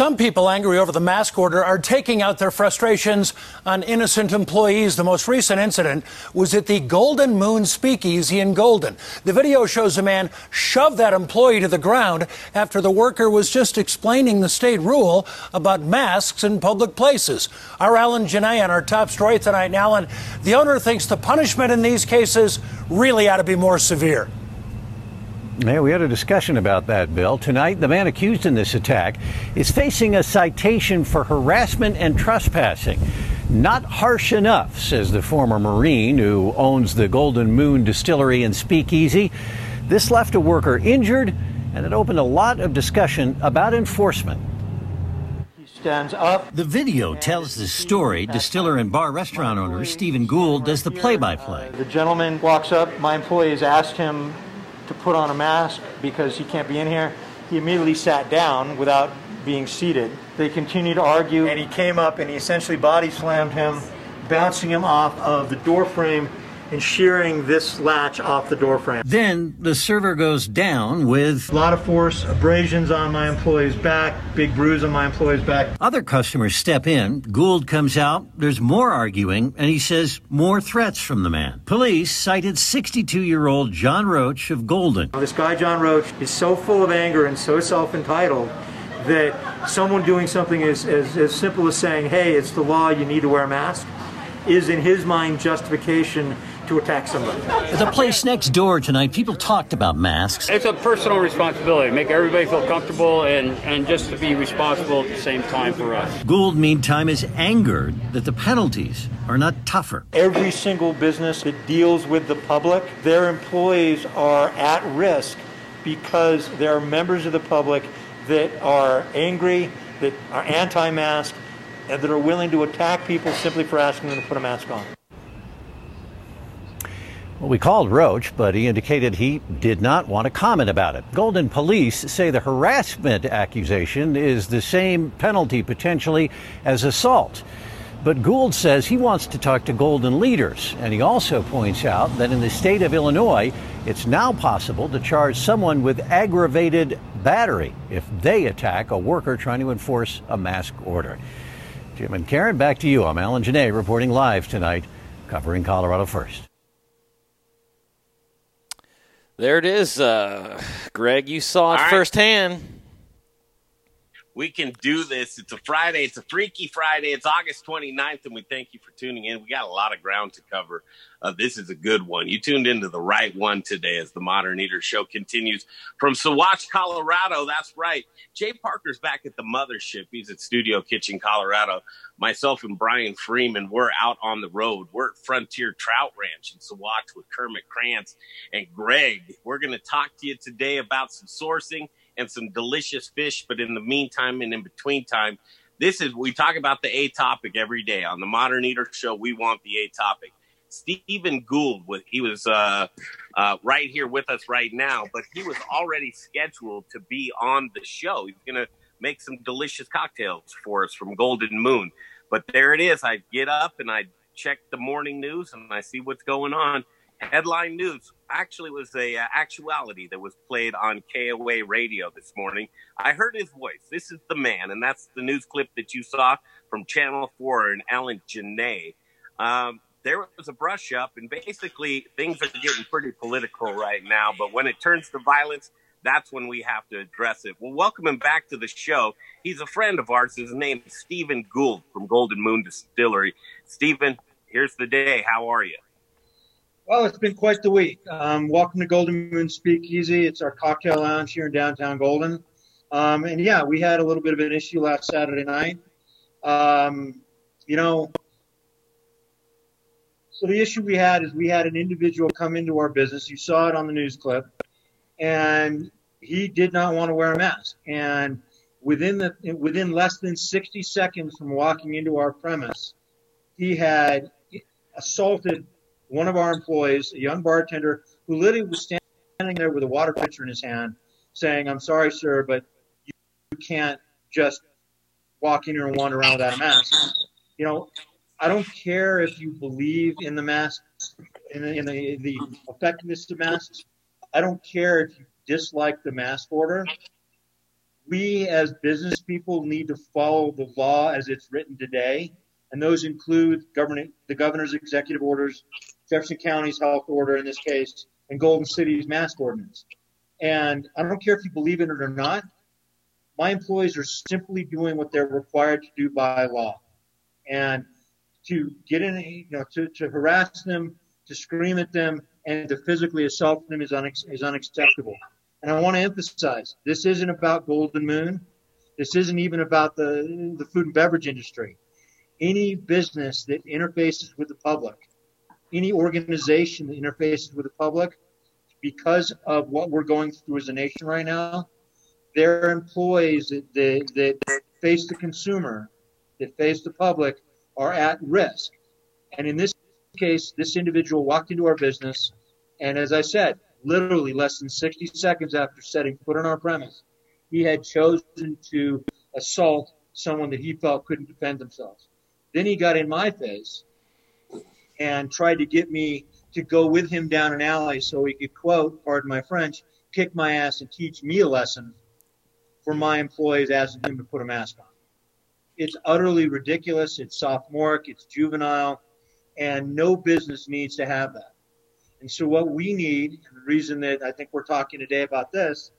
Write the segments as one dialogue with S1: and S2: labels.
S1: Some people angry over the mask order are taking out their frustrations on innocent employees. The most recent incident was at the Golden Moon Speakeasy in Golden. The video shows a man shove that employee to the ground after the worker was just explaining the state rule about masks in public places. Our Alan Gionet on our top story tonight. And Alan, the owner thinks the punishment in these cases really ought to be more severe.
S2: Yeah, we had a discussion about that, Bill. Tonight, the man accused in this attack is facing a citation for harassment and trespassing. Not harsh enough, says the former Marine who owns the Golden Moon Distillery and Speakeasy. This left a worker injured, and it opened a lot of discussion about enforcement.
S3: He stands up.
S2: The video tells the story. Distiller and bar restaurant owner Stephen Gould does the play by play.
S3: The gentleman walks up. My employees asked him to put on a mask because he can't be in here. He immediately sat down without being seated. They continued to argue, and he came up and he essentially body slammed him, bouncing him off of the door frame and shearing this latch off the door frame.
S2: Then the server goes down with
S3: A lot of force, abrasions on my employee's back, big bruise on my employee's back.
S2: Other customers step in. Gould comes out. There's more arguing, and he says more threats from the man. Police cited 62 year old John Roach of Golden.
S3: This guy, John Roach, is so full of anger and so self entitled that someone doing something as, as, as simple as saying, hey, it's the law, you need to wear a mask, is in his mind justification to attack somebody.
S2: At the place next door tonight, people talked about masks.
S4: It's a personal responsibility. Make everybody feel comfortable and, and just to be responsible at the same time for us.
S2: Gould, meantime, is angered that the penalties are not tougher.
S3: Every single business that deals with the public, their employees are at risk because there are members of the public that are angry, that are anti mask, and that are willing to attack people simply for asking them to put a mask on.
S2: We called Roach, but he indicated he did not want to comment about it. Golden police say the harassment accusation is the same penalty potentially as assault. But Gould says he wants to talk to Golden leaders, and he also points out that in the state of Illinois, it's now possible to charge someone with aggravated battery if they attack a worker trying to enforce a mask order. Jim and Karen, back to you. I'm Alan Gionet reporting live tonight, covering Colorado First.
S5: There it is, uh, Greg. You saw it
S6: right.
S5: firsthand.
S6: We can do this. It's a Friday. It's a Freaky Friday. It's August 29th, and we thank you for tuning in. We got a lot of ground to cover. Uh, this is a good one. You tuned into the right one today as the Modern Eater Show continues from Saguache, Colorado. That's right. Jay Parker's back at the mothership. He's at Studio Kitchen, Colorado. Myself and Brian Freeman, we're out on the road. We're at Frontier Trout Ranch in Saguache with Kermit Krantz and Greg. We're going to talk to you today about some sourcing and some delicious fish. But in the meantime and in between time, this is we talk about the A topic every day on the Modern Eater Show. We want the A topic. Stephen Gould, he was uh, uh, right here with us right now, but he was already scheduled to be on the show. He's going to make some delicious cocktails for us from Golden Moon. But there it is. I get up and I check the morning news and I see what's going on. Headline news actually was a uh, actuality that was played on KOA radio this morning. I heard his voice. This is the man, and that's the news clip that you saw from Channel 4 and Alan Gionet. Um, there was a brush up, and basically things are getting pretty political right now. But when it turns to violence, that's when we have to address it. Well, welcome him back to the show. He's a friend of ours. His name is Stephen Gould from Golden Moon Distillery. Stephen, here's the day. How are you?
S3: Well, it's been quite the week. Um, welcome to Golden Moon Speakeasy. It's our cocktail lounge here in downtown Golden. Um, and yeah, we had a little bit of an issue last Saturday night. Um, you know, so the issue we had is we had an individual come into our business. You saw it on the news clip, and he did not want to wear a mask. And within the within less than 60 seconds from walking into our premise, he had assaulted one of our employees, a young bartender, who literally was standing there with a water pitcher in his hand, saying, "I'm sorry, sir, but you, can't just walk in here and wander around without a mask." You know, I don't care if you believe in the mask, in the, in the, the effectiveness of masks. I don't care if you dislike the mask order. we as business people need to follow the law as it's written today, and those include government, the governor's executive orders, Jefferson County's health order in this case, and Golden City's mask ordinance. And I don't care if you believe in it or not. My employees are simply doing what they're required to do by law. And to get in, you know, to, to harass them, to scream at them, and to physically assault them is, unex- is unacceptable. And I want to emphasize this isn't about Golden Moon. This isn't even about the, the food and beverage industry. Any business that interfaces with the public, any organization that interfaces with the public, because of what we're going through as a nation right now, their employees that, that, that face the consumer, that face the public, are at risk. And in this case, this individual walked into our business, and as I said, literally less than 60 seconds after setting foot on our premise, he had chosen to assault someone that he felt couldn't defend themselves. Then he got in my face and tried to get me to go with him down an alley so he could quote, pardon my French, kick my ass and teach me a lesson for my employees asking him to put a mask on. It's utterly ridiculous. It's sophomoric. It's juvenile. And no business needs to have that. And so what we need, and the reason that I think we're talking today about this,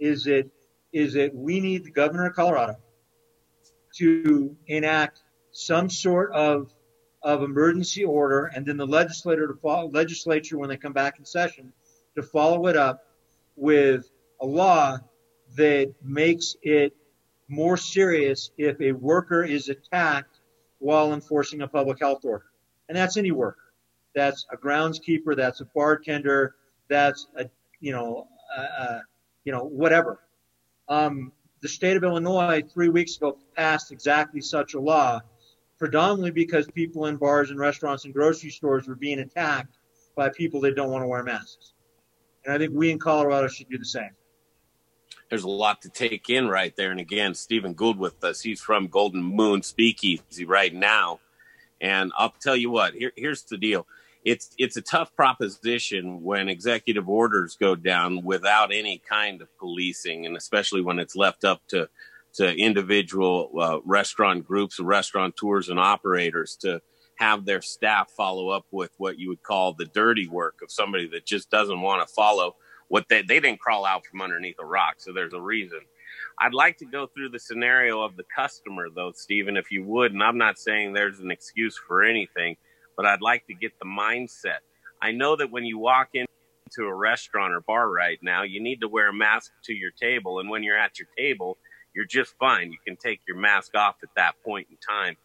S3: is that is that we need the governor of Colorado to enact some sort of of emergency order, and then the legislator to follow, legislature when they come back in session to follow it up with a law that makes it more serious if a worker is attacked while enforcing a public health order, and that's any worker that's a groundskeeper, that's a bartender, that's a you know uh, you know whatever. Um, the state of Illinois three weeks ago passed exactly such a law, predominantly because people in bars and restaurants and grocery stores were being attacked by people that don't want to wear masks. And I think we in Colorado should do the same.
S6: There's a lot to take in right there. And again, Stephen Gould with us. He's from Golden Moon Speakeasy right now. And I'll tell you what, here, here's the deal it's it's a tough proposition when executive orders go down without any kind of policing, and especially when it's left up to to individual uh, restaurant groups, restaurateurs, and operators to have their staff follow up with what you would call the dirty work of somebody that just doesn't want to follow what they they didn't crawl out from underneath a rock, so there's a reason. I'd like to go through the scenario of the customer, though, Stephen, if you would. And I'm not saying there's an excuse for anything but I'd like to get the mindset. I know that when you walk into a restaurant or bar right now, you need to wear a mask to your table. And when you're at your table, you're just fine. You can take your mask off at that point in time.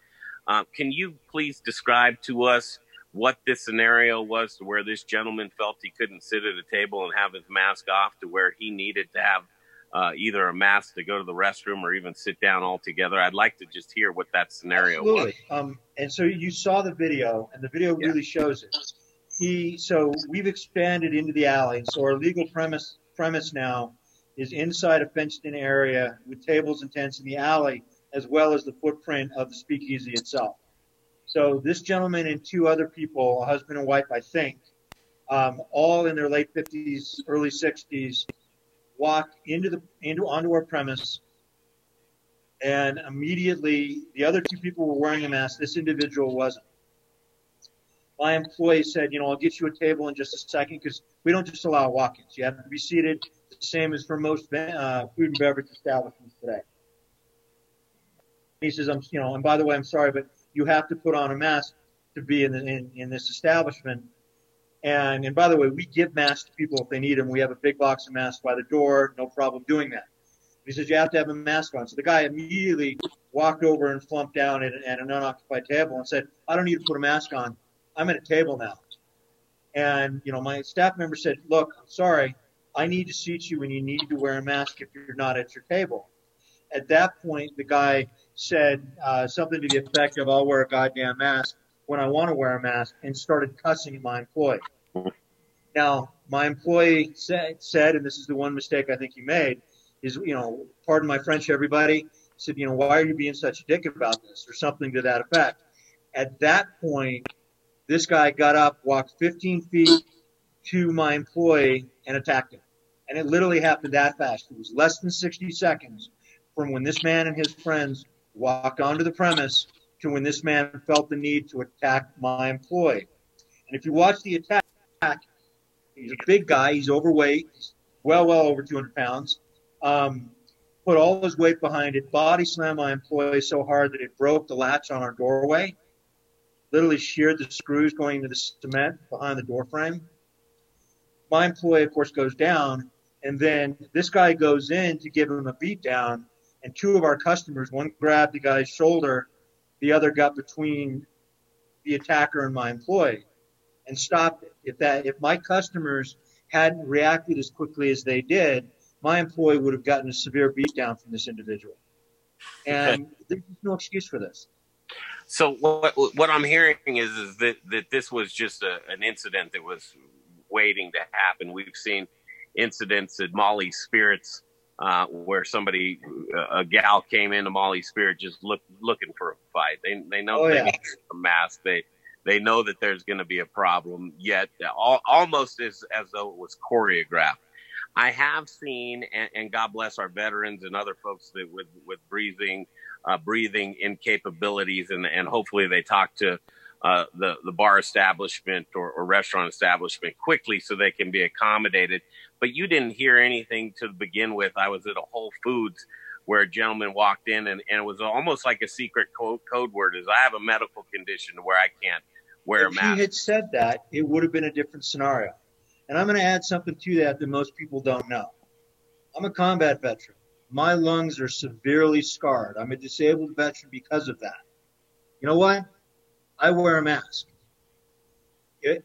S6: Um, can you please describe to us what this scenario was to where this gentleman felt he couldn't sit at a table and have his mask off to where he needed to have uh, either a mask to go to the restroom or even sit down altogether. I'd like to just hear what that scenario
S3: Absolutely.
S6: was.
S3: Um, and so you saw the video, and the video yeah. really shows it. He so we've expanded into the alley, so our legal premise premise now is inside a fenced-in area with tables and tents in the alley, as well as the footprint of the speakeasy itself. So this gentleman and two other people, a husband and wife, I think, um, all in their late 50s, early 60s, walked into the into onto our premise, and immediately the other two people were wearing a mask. This individual wasn't. My employee said, "You know, I'll get you a table in just a second because we don't just allow walk-ins. You have to be seated, the same as for most uh, food and beverage establishments today." He says, "I'm, you know, and by the way, I'm sorry, but you have to put on a mask to be in, the, in, in this establishment." And, and by the way, we give masks to people if they need them. We have a big box of masks by the door. No problem doing that. He says you have to have a mask on. So the guy immediately walked over and flumped down at, at an unoccupied table and said, I don't need to put a mask on. I'm at a table now. And, you know, my staff member said, look, I'm sorry. I need to seat you and you need to wear a mask if you're not at your table. At that point, the guy said uh, something to the effect of, I'll wear a goddamn mask when I want to wear a mask and started cussing at my employee. Now, my employee said, said, and this is the one mistake I think he made, is, you know, pardon my French, everybody, said, you know, why are you being such a dick about this or something to that effect. At that point, this guy got up, walked 15 feet to my employee and attacked him. And it literally happened that fast. It was less than 60 seconds from when this man and his friends walked onto the premise to when this man felt the need to attack my employee. And if you watch the attack, he's a big guy. He's overweight. He's well, well over 200 pounds. Um, put all his weight behind it, body slammed my employee so hard that it broke the latch on our doorway, literally sheared the screws going into the cement behind the door frame. My employee, of course, goes down, and then this guy goes in to give him a beat down, and two of our customers, one grabbed the guy's shoulder, the other got between the attacker and my employee and stopped it. If that if my customers hadn't reacted as quickly as they did, my employee would have gotten a severe beatdown from this individual. And okay. there's no excuse for this.
S6: So what what I'm hearing is is that that this was just a, an incident that was waiting to happen. We've seen incidents at Molly Spirits uh, where somebody, a gal came into Molly Spirit just look, looking for a fight. They they know oh, they yeah. need a mask. They they know that there's going to be a problem. Yet all, almost as as though it was choreographed. I have seen, and, and, God bless our veterans and other folks that with with breathing, uh, breathing incapabilities, and and hopefully they talk to uh, the the bar establishment or, or, restaurant establishment quickly so they can be accommodated. But you didn't hear anything to begin with. I was at a Whole Foods where a gentleman walked in and, and it was almost like a secret code, code word is I have a medical condition where I can't wear
S3: if
S6: a mask.
S3: If he had said that, it would have been a different scenario. And I'm going to add something to that that most people don't know. I'm a combat veteran. My lungs are severely scarred. I'm a disabled veteran because of that. You know what? I wear a mask. Okay?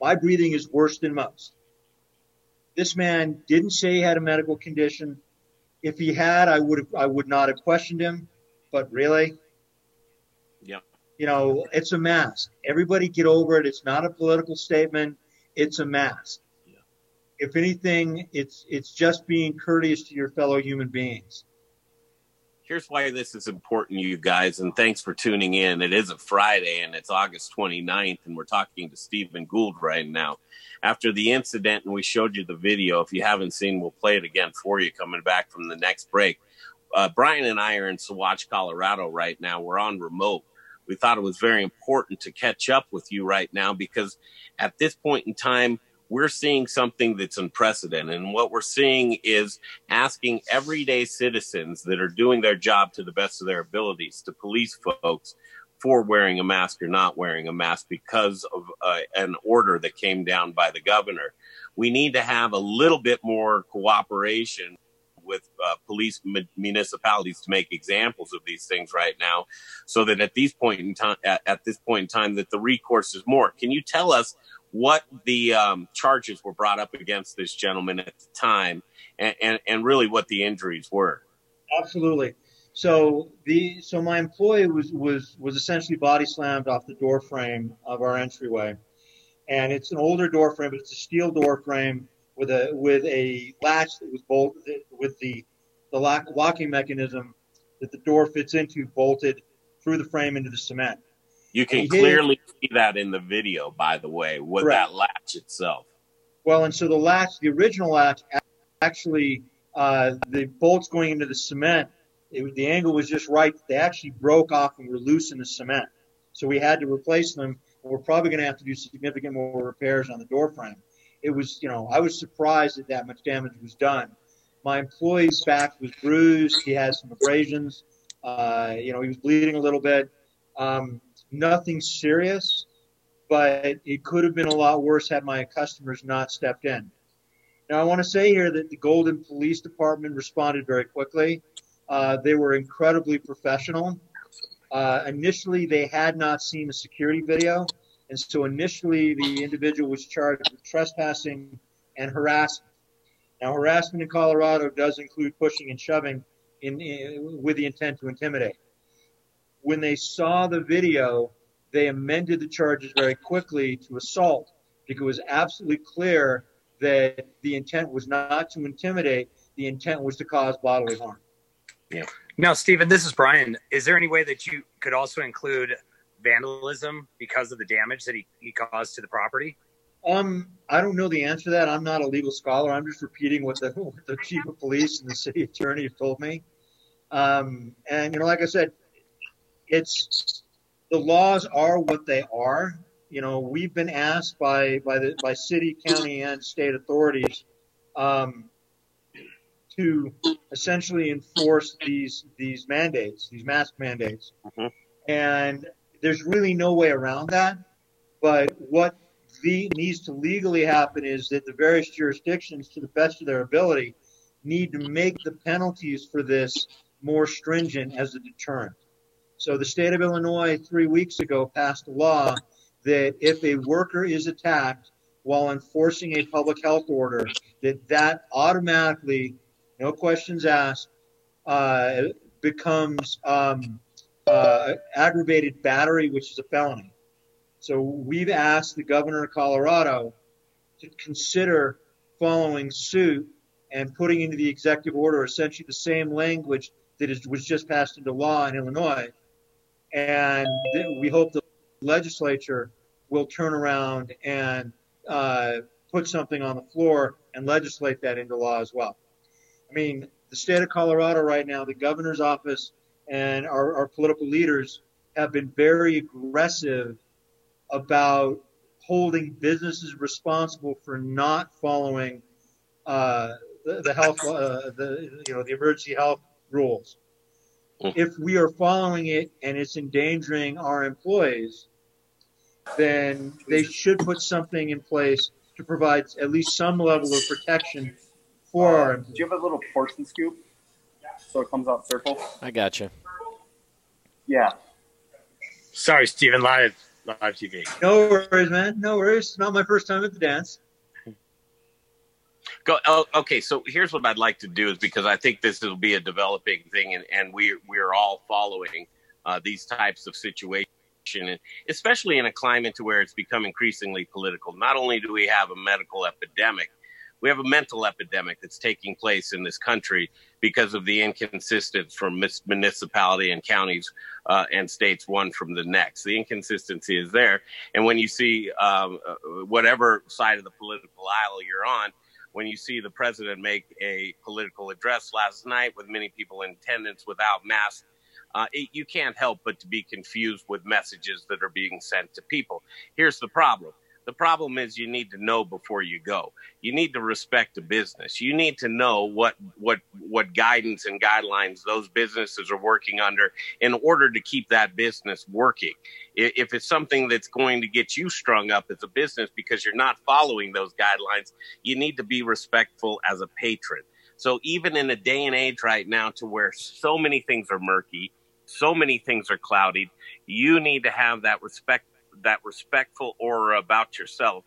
S3: My breathing is worse than most. This man didn't say he had a medical condition. If he had, I would have, I would not have questioned him. But really,
S6: yeah,
S3: you know, it's a mask. Everybody get over it. It's not a political statement. It's a mask. Yeah. If anything, it's it's just being courteous to your fellow human beings.
S6: Here's why this is important, you guys, and thanks for tuning in. It is a Friday and it's August 29th, and we're talking to Stephen Gould right now. After the incident, and we showed you the video. If you haven't seen, we'll play it again for you coming back from the next break. Uh, Brian and I are in Saguache, Colorado right now. We're on remote we thought it was very important to catch up with you right now because at this point in time, we're seeing something that's unprecedented. And what we're seeing is asking everyday citizens that are doing their job to the best of their abilities to police folks for wearing a mask or not wearing a mask because of uh, an order that came down by the governor. We need to have a little bit more cooperation with uh, police municipalities to make examples of these things right now, so that at these point in time, at, at this point in time, that the recourse is more. Can you tell us what the um, charges were brought up against this gentleman at the time, and, and, and really what the injuries were?
S3: Absolutely. So the so my employee was was was essentially body slammed off the door frame of our entryway, and it's an older door frame, but it's a steel door frame with a with a latch that was bolted with the the lock, locking mechanism that the door fits into bolted through the frame into the cement.
S6: You can clearly see that in the video, by the way, with correct. that latch itself.
S3: Well, and so the latch, the original latch, actually, uh, the bolts going into the cement, it, the angle was just right. They actually broke off and were loose in the cement. So we had to replace them, and we're probably going to have to do significant more repairs on the door frame it was, you know, I was surprised that that much damage was done. My employee's back was bruised. He had some abrasions. Uh, you know, he was bleeding a little bit. Um, nothing serious, but it could have been a lot worse had my customers not stepped in. Now, I want to say here that the Golden Police Department responded very quickly. Uh, they were incredibly professional. Uh, initially, they had not seen a security video. And so initially, the individual was charged with trespassing and harassment. Now, harassment in Colorado does include pushing and shoving in, in, with the intent to intimidate. When they saw the video, they amended the charges very quickly to assault because it was absolutely clear that the intent was not to intimidate, the intent was to cause bodily harm.
S7: Yeah. Now, Stephen, this is Brian. Is there any way that you could also include vandalism because of the damage that he, he caused to the property?
S3: Um, I don't know the answer to that. I'm not a legal scholar. I'm just repeating what the, what the chief of police and the city attorney have told me. Um, and you know, like I said, it's the laws are what they are. You know, we've been asked by by the by city, county, and state authorities um, to essentially enforce these these mandates, these mask mandates,
S6: Mhm.
S3: and there's really no way around that. But what the, needs to legally happen is that the various jurisdictions, to the best of their ability, need to make the penalties for this more stringent as a deterrent. So the state of Illinois three weeks ago passed a law that if a worker is attacked while enforcing a public health order, that that automatically, no questions asked, uh, becomes um, uh, aggravated battery, which is a felony. So we've asked the governor of Colorado to consider following suit and putting into the executive order essentially the same language that is, was just passed into law in Illinois. And we hope the legislature will turn around and uh, put something on the floor and legislate that into law as well. I mean, the state of Colorado right now, the governor's office and our, our political leaders have been very aggressive about holding businesses responsible for not following uh, the, the health, uh, the you know, the emergency health rules.
S6: Mm.
S3: If we are following it and it's endangering our employees, then they should put something in place to provide at least some level of protection for our
S8: Do you have a little portion scoop so it comes out circle?
S5: I got you.
S8: Yeah.
S7: Sorry, Stephen, live live TV.
S3: No worries, man. No worries. It's not my first time at the dance.
S6: Go. Oh, okay. So here's what I'd like to do is because I think this will be a developing thing, and, and we we are all following uh, these types of situations, and especially in a climate to where it's become increasingly political. Not only do we have a medical epidemic, we have a mental epidemic that's taking place in this country because of the inconsistency from municipality and counties uh, and states one from the next. The inconsistency is there, and when you see um, uh, whatever side of the political aisle you're on when you see the president make a political address last night with many people in attendance without masks, uh, it, you can't help but to be confused with messages that are being sent to people. Here's the problem. The problem is you need to know before you go. You need to respect the business. You need to know what what what guidance and guidelines those businesses are working under in order to keep that business working. If it's something that's going to get you strung up as a business because you're not following those guidelines, you need to be respectful as a patron. So even in a day and age right now to where so many things are murky, so many things are clouded, you need to have that respect that respectful aura about yourself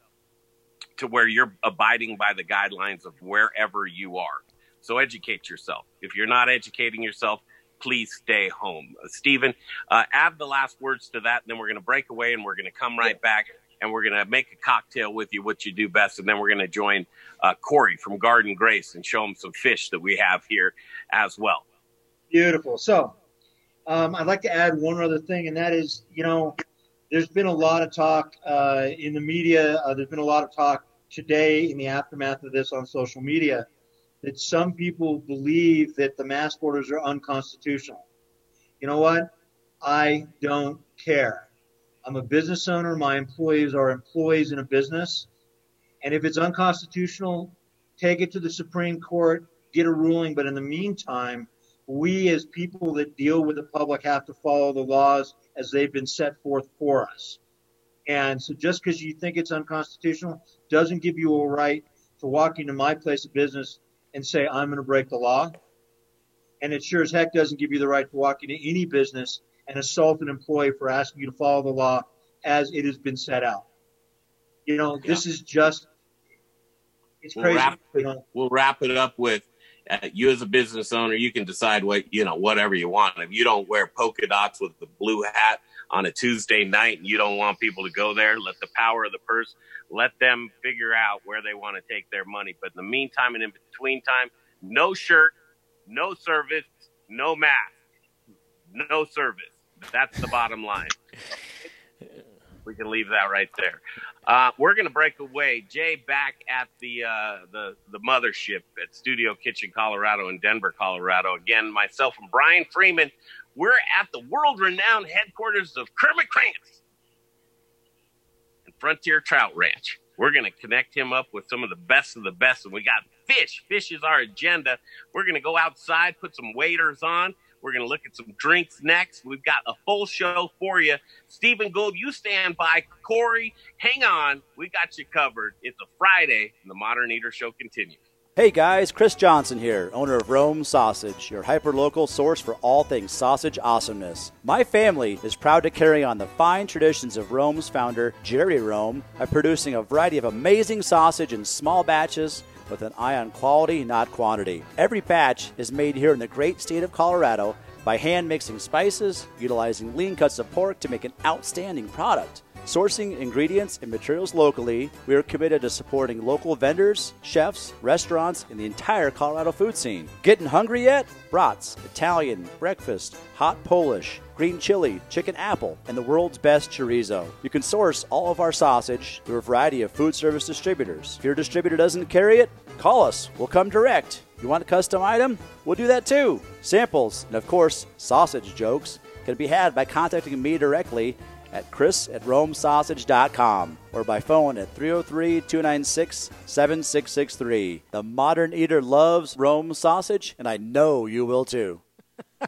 S6: to where you're abiding by the guidelines of wherever you are. So educate yourself. If you're not educating yourself, please stay home. Uh, Stephen, uh, add the last words to that, and then we're going to break away and we're going to come right back and we're going to make a cocktail with you, what you do best, and then we're going to join uh, Korey from Guard and Grace and show him some fish that we have here as well.
S3: Beautiful. So, um, I'd like to add one other thing, and that is, you know, there's been a lot of talk uh, in the media. Uh, there's been a lot of talk today in the aftermath of this on social media that some people believe that the mask orders are unconstitutional. You know what? I don't care. I'm a business owner. My employees are employees in a business. And if it's unconstitutional, take it to the Supreme Court, get a ruling. But in the meantime, we as people that deal with the public have to follow the laws as they've been set forth for us. And so just because you think it's unconstitutional doesn't give you a right to walk into my place of business and say, I'm going to break the law. And it sure as heck doesn't give you the right to walk into any business and assault an employee for asking you to follow the law as it has been set out. You know, this is just, it's
S6: We'll
S3: crazy.
S6: wrap, we'll wrap it up with you as a business owner, you can decide what, you know, whatever you want. If you don't wear polka dots with the blue hat on a Tuesday night and you don't want people to go there, let the power of the purse, let them figure out where they want to take their money. But in the meantime and in between time, no shirt, no service, no mask, no service. That's the bottom line. We can leave that right there. Uh, we're going to break away. Jay back at the uh, the the mothership at Studio Kitchen, Colorado, in Denver, Colorado. Again, myself and Brian Freeman. We're at the world renowned headquarters of Kermit Krantz and Frontier Trout Ranch. We're going to connect him up with some of the best of the best. And we got fish. Fish is our agenda. We're going to go outside, put some waders on. We're going to look at some drinks next. We've got a full show for you. Stephen Gould, you stand by. Korey, hang on. We got you covered. It's a Friday, and the Modern Eater Show continues.
S9: Hey guys, Chris Johnson here, owner of Rome Sausage, your hyper-local source for all things sausage awesomeness. My family is proud to carry on the fine traditions of Rome's founder, Jerry Rome, by producing a variety of amazing sausage in small batches with an eye on quality, not quantity. Every batch is made here in the great state of Colorado by hand mixing spices, utilizing lean cuts of pork to make an outstanding product. Sourcing ingredients and materials locally, we are committed to supporting local vendors, chefs, restaurants, and the entire Colorado food scene. Getting hungry yet? Brats, Italian, breakfast, hot Polish, green chili, chicken apple, and the world's best chorizo. You can source all of our sausage through a variety of food service distributors. If your distributor doesn't carry it, call us. We'll come direct. You want a custom item? We'll do that too. Samples, and of course, sausage jokes, can be had by contacting me directly at chris at romesausage.com or by phone at 303-296-7663. The modern eater loves Rome sausage, and I know you will too.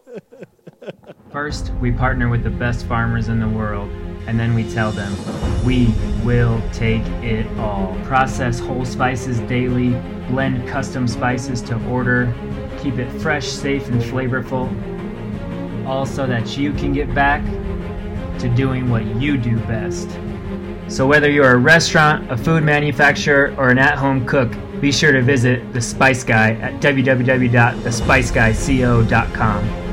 S10: First, we partner with the best farmers in the world, and then we tell them, we will take it all. Process whole spices daily, blend custom spices to order, keep it fresh, safe, and flavorful, all so that you can get back to doing what you do best. So, whether you're a restaurant, a food manufacturer, or an at home cook, be sure to visit The Spice Guy at www.thespiceguyco.com.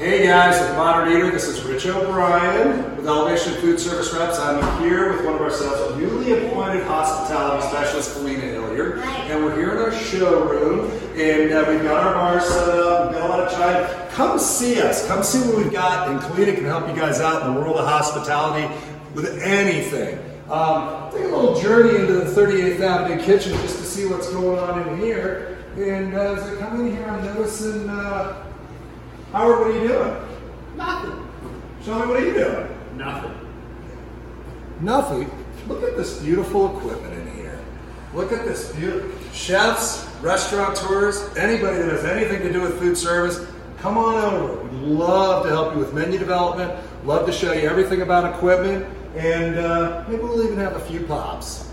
S11: Hey guys, with Modern Eater, this is Rich O'Brien with Elevation Food Service Reps. I'm here with one of our sales, newly appointed hospitality specialist, Kalina Hilliard, and we're here in our showroom, and uh, we've got our bar set up, we've got a lot of chai. Come see us, come see what we've got, and Kalina can help you guys out in the world of hospitality with anything. Um, take a little journey into the 38th Avenue kitchen just to see what's going on in here. And uh, as I come in here, I'm noticing, uh, Howard, what are you doing?
S12: Nothing.
S11: Show me, what are you doing?
S12: Nothing.
S11: Nothing? Look at this beautiful equipment in here. Look at this beautiful. Chefs, restaurateurs, anybody that has anything to do with food service, come on over. We'd love to help you with menu development, love to show you everything about equipment, and uh, maybe we'll even have a few pops.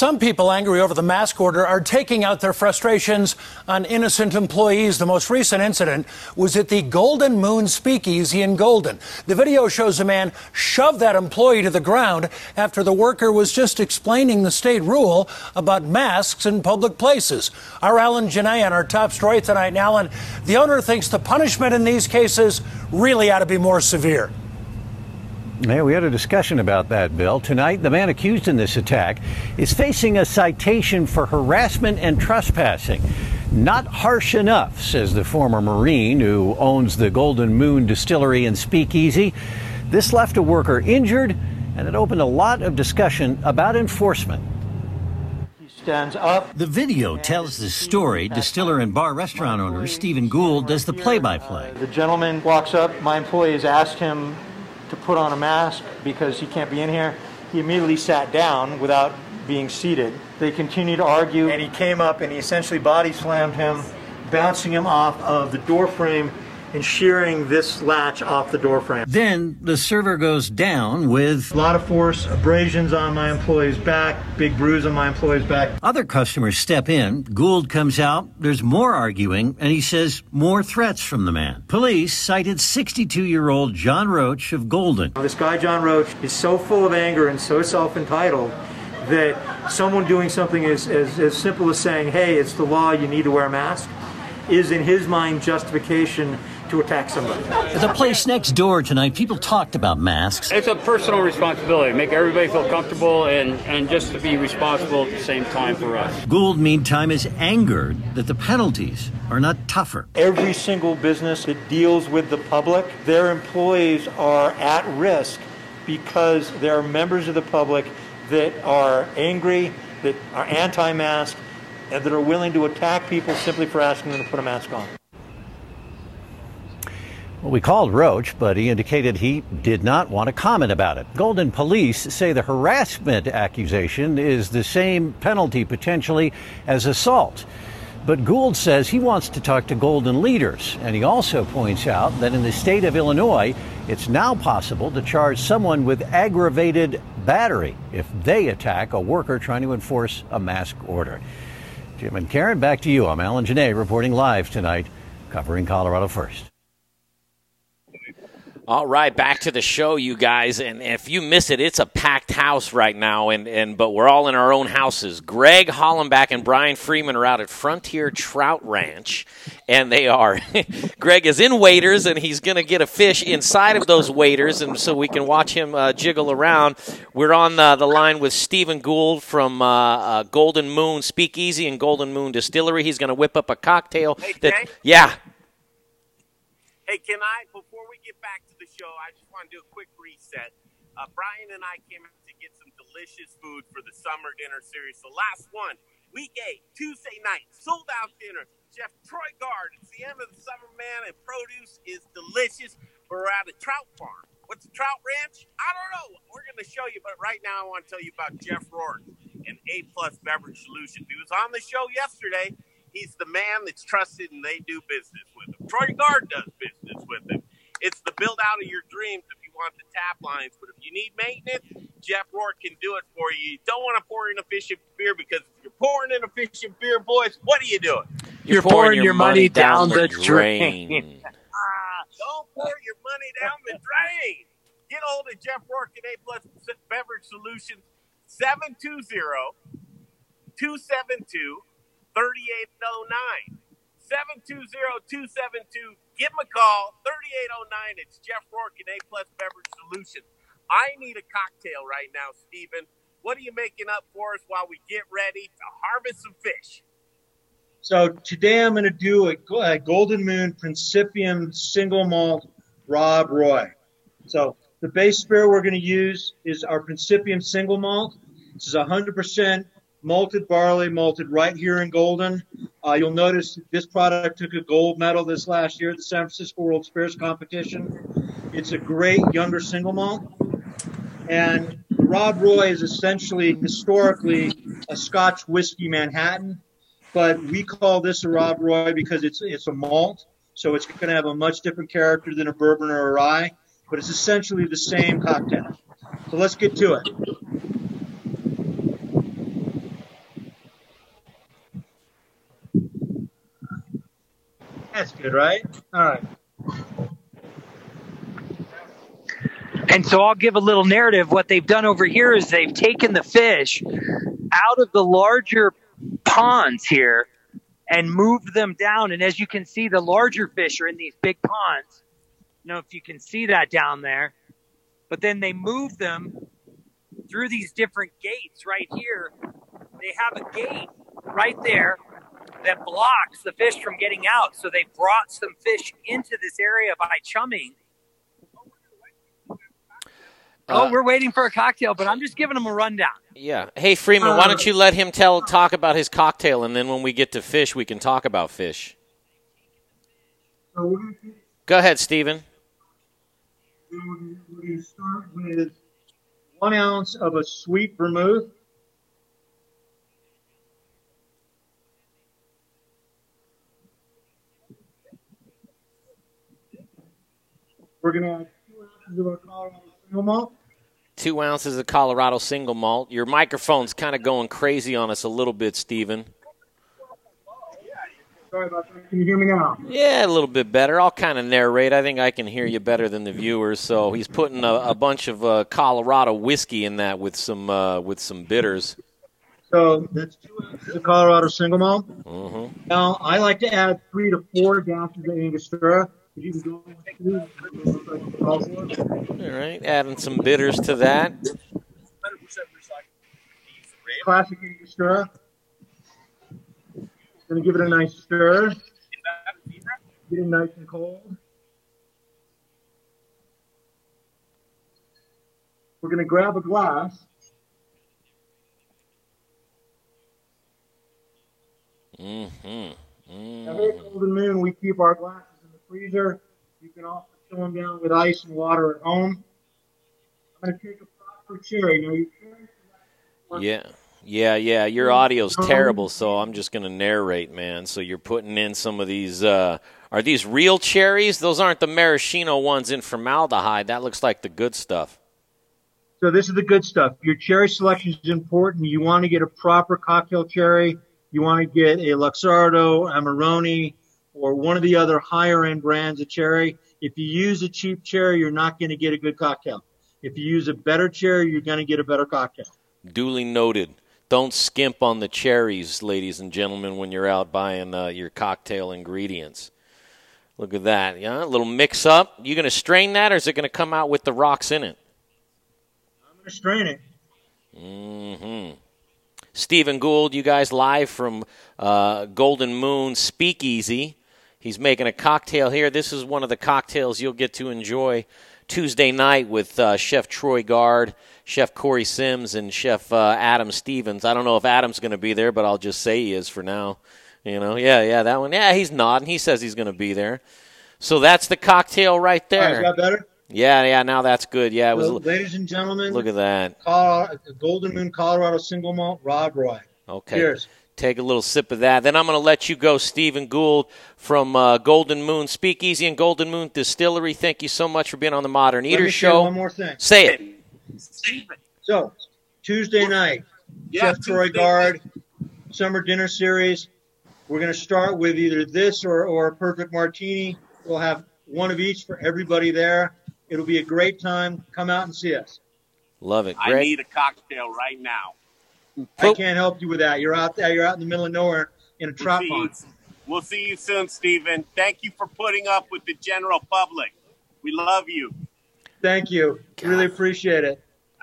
S1: Some people angry over the mask order are taking out their frustrations on innocent employees. The most recent incident was at the Golden Moon Speakeasy in Golden. The video shows a man shove that employee to the ground after the worker was just explaining the state rule about masks in public places. Our Alan Gionet on our top story tonight. And Alan, the owner thinks the punishment in these cases really ought to be more severe.
S2: Yeah, we had a discussion about that, Bill. Tonight, the man accused in this attack is facing a citation for harassment and trespassing. Not harsh enough, says the former Marine who owns the Golden Moon Distillery and Speakeasy. This left a worker injured, and it opened a lot of discussion about enforcement.
S13: He stands up.
S2: The video tells the story. Distiller and bar restaurant owner Stephen Gould does the play by play.
S13: The gentleman walks up. My employees asked him to put on a mask because he can't be in here. He immediately sat down without being seated. They continued to argue, and he came up and he essentially body slammed him, bouncing him off of the door frame and shearing this latch off the door frame.
S2: Then the server goes down with
S13: a lot of force, abrasions on my employee's back, big bruise on my employee's back.
S2: Other customers step in. Gould comes out. There's more arguing, and he says more threats from the man. Police cited 62 year old John Roach of Golden.
S13: This guy, John Roach, is so full of anger and so self entitled that someone doing something as, as, as simple as saying, hey, it's the law, you need to wear a mask, is in his mind justification to attack somebody.
S2: At the place next door tonight, people talked about masks.
S4: It's a personal responsibility. Make everybody feel comfortable and, and just to be responsible at the same time for us.
S2: Gould, meantime, is angered that the penalties are not tougher.
S13: Every single business that deals with the public, their employees are at risk because there are members of the public that are angry, that are anti mask, and that are willing to attack people simply for asking them to put a mask on.
S2: Well, we called Roach, but he indicated he did not want to comment about it. Golden police say the harassment accusation is the same penalty potentially as assault. But Gould says he wants to talk to Golden leaders, and he also points out that in the state of Illinois, it's now possible to charge someone with aggravated battery if they attack a worker trying to enforce a mask order. Jim and Karen, back to you. I'm Alan Gionet reporting live tonight, covering Colorado First.
S5: All right, back to the show, you guys. And if you miss it, it's a packed house right now, and, and but we're all in our own houses. Greg Hollenbach and Brian Freeman are out at Frontier Trout Ranch, and they are. Greg is in waders, and he's going to get a fish inside of those waders, and so we can watch him uh, jiggle around. We're on uh, the line with Stephen Gould from uh, uh Golden Moon Speakeasy and Golden Moon Distillery. He's going to whip up a cocktail.
S6: Hey,
S5: that, yeah.
S6: Hey, can I, before we get back to the show, I just want to do a quick reset. Uh, Brian and I came out to get some delicious food for the summer dinner series. The last one, week eight, Tuesday night, sold out dinner. Chef Troy Guard. It's the end of the summer, man, and produce is delicious. We're at a trout farm. What's a trout ranch? I don't know. We're going to show you, but right now I want to tell you about Jeff Rourke and A Plus Beverage Solutions. He was on the show yesterday. He's the man that's trusted and they do business with him. Troy Guard does business with him. It's the build out of your dreams if you want the tap lines, but if you need maintenance, Jeff Rourke can do it for you. You don't want to pour in efficient beer because if you're pouring in efficient beer, boys, what are you doing?
S5: You're, pouring, your, money, down, the drain.
S6: Ah, don't pour your money down the drain. Get hold of Jeff Rourke at A Plus Beverage Solutions, 720 272 3809. 720-272. Give him a call. 3809. It's Jeff Rourke and A Plus Beverage Solutions. I need a cocktail right now, Stephen. What are you making up for us while we get ready to harvest some fish?
S3: So today I'm going to do a, a Golden Moon Principium single malt Rob Roy. So the base spirit we're going to use is our Principium single malt. This is 100% malted barley, malted right here in Golden. Uh, you'll notice this product took a gold medal this last year at the San Francisco World Spirits Competition. It's a great younger single malt. And Rob Roy is essentially historically a Scotch whiskey Manhattan, but we call this a Rob Roy because it's it's a malt, so it's going to have a much different character than a bourbon or a rye, but it's essentially the same cocktail. So let's get to it. That's good, right? All right.
S12: And so I'll give a little narrative. What they've done over here is they've taken the fish out of the larger ponds here and moved them down. And as you can see, the larger fish are in these big ponds. I don't know if you can see that down there. But then they move them through these different gates right here. They have a gate right there that blocks the fish from getting out. So they brought some fish into this area by chumming.
S5: Uh,
S12: oh, we're waiting for a cocktail, but I'm just giving them a rundown.
S5: Yeah. Hey, Freeman, why don't you let him tell talk about his cocktail, and then when we get to fish, we can talk about fish. Go ahead, Stephen.
S3: We're going to start with one ounce of a sweet vermouth. We're going to add two ounces of our Colorado single malt.
S5: Two ounces of Colorado single malt. Your microphone's kind of going crazy on us a little bit, Stephen.
S3: Sorry about that. Can you hear me now?
S5: Yeah, a little bit better. I'll kind of narrate. I think I can hear you better than the viewers. So he's putting a, a bunch of uh, Colorado whiskey in that with some uh, with some bitters.
S3: So that's two ounces of Colorado single malt.
S5: Mm-hmm.
S3: Now I like to add three to four gallons of Angostura. You can go with two.
S5: All right, adding some bitters to that.
S3: Classic Angostura. Gonna give it a nice stir. Getting nice and cold. We're gonna grab a glass.
S5: Mm-hmm.
S3: Now here at Golden Moon, we keep our the freezer. You can also chill them down with ice and water at home. I'm gonna take a proper cherry. Now you
S5: Yeah. Yeah, yeah. Your audio's terrible, so I'm just going to narrate, man. So you're putting in some of these. Uh, are these real cherries? Those aren't the maraschino ones in formaldehyde. That looks like the good stuff.
S3: So this is the good stuff. Your cherry selection is important. You want to get a proper cocktail cherry. You want to get a Luxardo, Amarena, or one of the other higher end brands of cherry. If you use a cheap cherry, you're not going to get a good cocktail. If you use a better cherry, you're going to get a better cocktail.
S5: Duly noted. Don't skimp on the cherries, ladies and gentlemen, when you're out buying uh, your cocktail ingredients. Look at that. Yeah, a little mix up. You going to strain that, or is it going to come out with the rocks in it?
S3: I'm going to strain it.
S5: Mm-hmm. Stephen Gould, you guys live from uh, Golden Moon Speakeasy. He's making a cocktail here. This is one of the cocktails you'll get to enjoy Tuesday night with uh, Chef Troy Guard, Chef Korey Sims, and Chef uh, Adam Stevens. I don't know if Adam's going to be there, but I'll just say he is for now. You know, yeah, yeah, that one. Yeah, he's nodding. He says he's going to be there. So that's the cocktail right
S3: All right,
S5: there.
S3: is that better?
S5: Yeah, yeah. Now that's good. Yeah, it was.
S3: So, ladies and gentlemen,
S5: Look at that.
S3: Colorado, Golden Moon Colorado single malt Rob Roy.
S5: Okay.
S3: Cheers.
S5: Take a little sip of that. Then I'm going to let you go, Stephen Gould from uh, Golden Moon Speakeasy and Golden Moon Distillery. Thank you so much for being on the Modern
S3: Let
S5: Eater
S3: me
S5: Show.
S3: one more thing.
S5: Say it.
S3: So, Tuesday night,
S6: Yeah,
S3: Chef Troy
S6: Tuesday
S3: Guard, summer dinner series. We're going to start with either this or, or a perfect martini. We'll have one of each for everybody there. It'll be a great time. Come out and see us.
S5: Love it.
S6: I need a cocktail right now.
S3: I can't help you with that. You're out there. You're out in the middle of nowhere in a trout
S6: see
S3: pond.
S6: you. We'll see you soon, Stephen. Thank you for putting up with the general public. We love you.
S3: Thank you. Really appreciate it.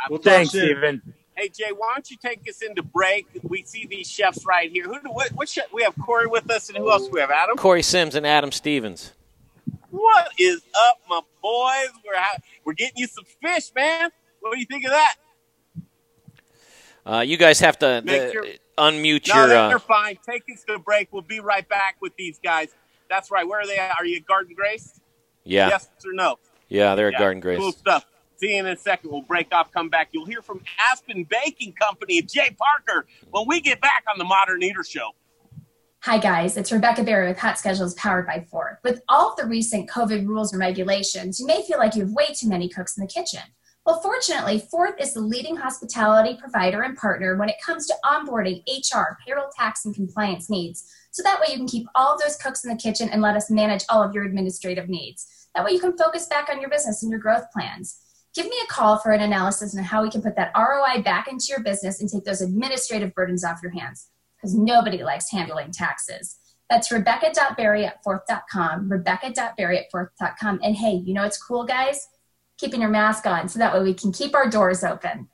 S3: We'll talk
S7: Thanks,
S3: soon.
S7: Stephen.
S6: Hey Jay, why don't you take us into break? We see these chefs right here. Who do what, what chef? We have Korey with us, and who else do we have? Adam.
S5: Korey Sims and Adam Stevens.
S6: What is up, my boys? We're ha- we're getting you some fish, man. What do you think of that?
S5: Uh, you guys have to
S6: Make
S5: uh,
S6: sure-
S5: unmute
S6: No,
S5: your.
S6: they're,
S5: Uh,
S6: they're fine. Take us to break. We'll be right back with these guys. That's right. Where are they at? Are you at Guard and Grace?
S5: yeah,
S6: Yes or no?
S5: yeah, they're at
S6: Yeah,
S5: Guard and Grace.
S6: Cool stuff. See you in a second. We'll break off, come back. You'll hear from Aspen Baking Company and Jay Parker when we get back on the Modern Eater Show.
S14: Hi, guys. It's Rebecca Berry with Hot Schedules powered by Fourth. With all of the recent COVID rules and regulations, you may feel like you have way too many cooks in the kitchen. Well, fortunately, Fourth is the leading hospitality provider and partner when it comes to onboarding HR, payroll, tax, and compliance needs. So that way you can keep all of those cooks in the kitchen and let us manage all of your administrative needs. That way you can focus back on your business and your growth plans. Give me a call for an analysis on how we can put that ROI back into your business and take those administrative burdens off your hands because nobody likes handling taxes. That's Rebecca.berry at fourth.com, Rebecca.berry at fourth.com. And hey, you know what's cool, guys? Keeping your mask on so that way we can keep our doors open.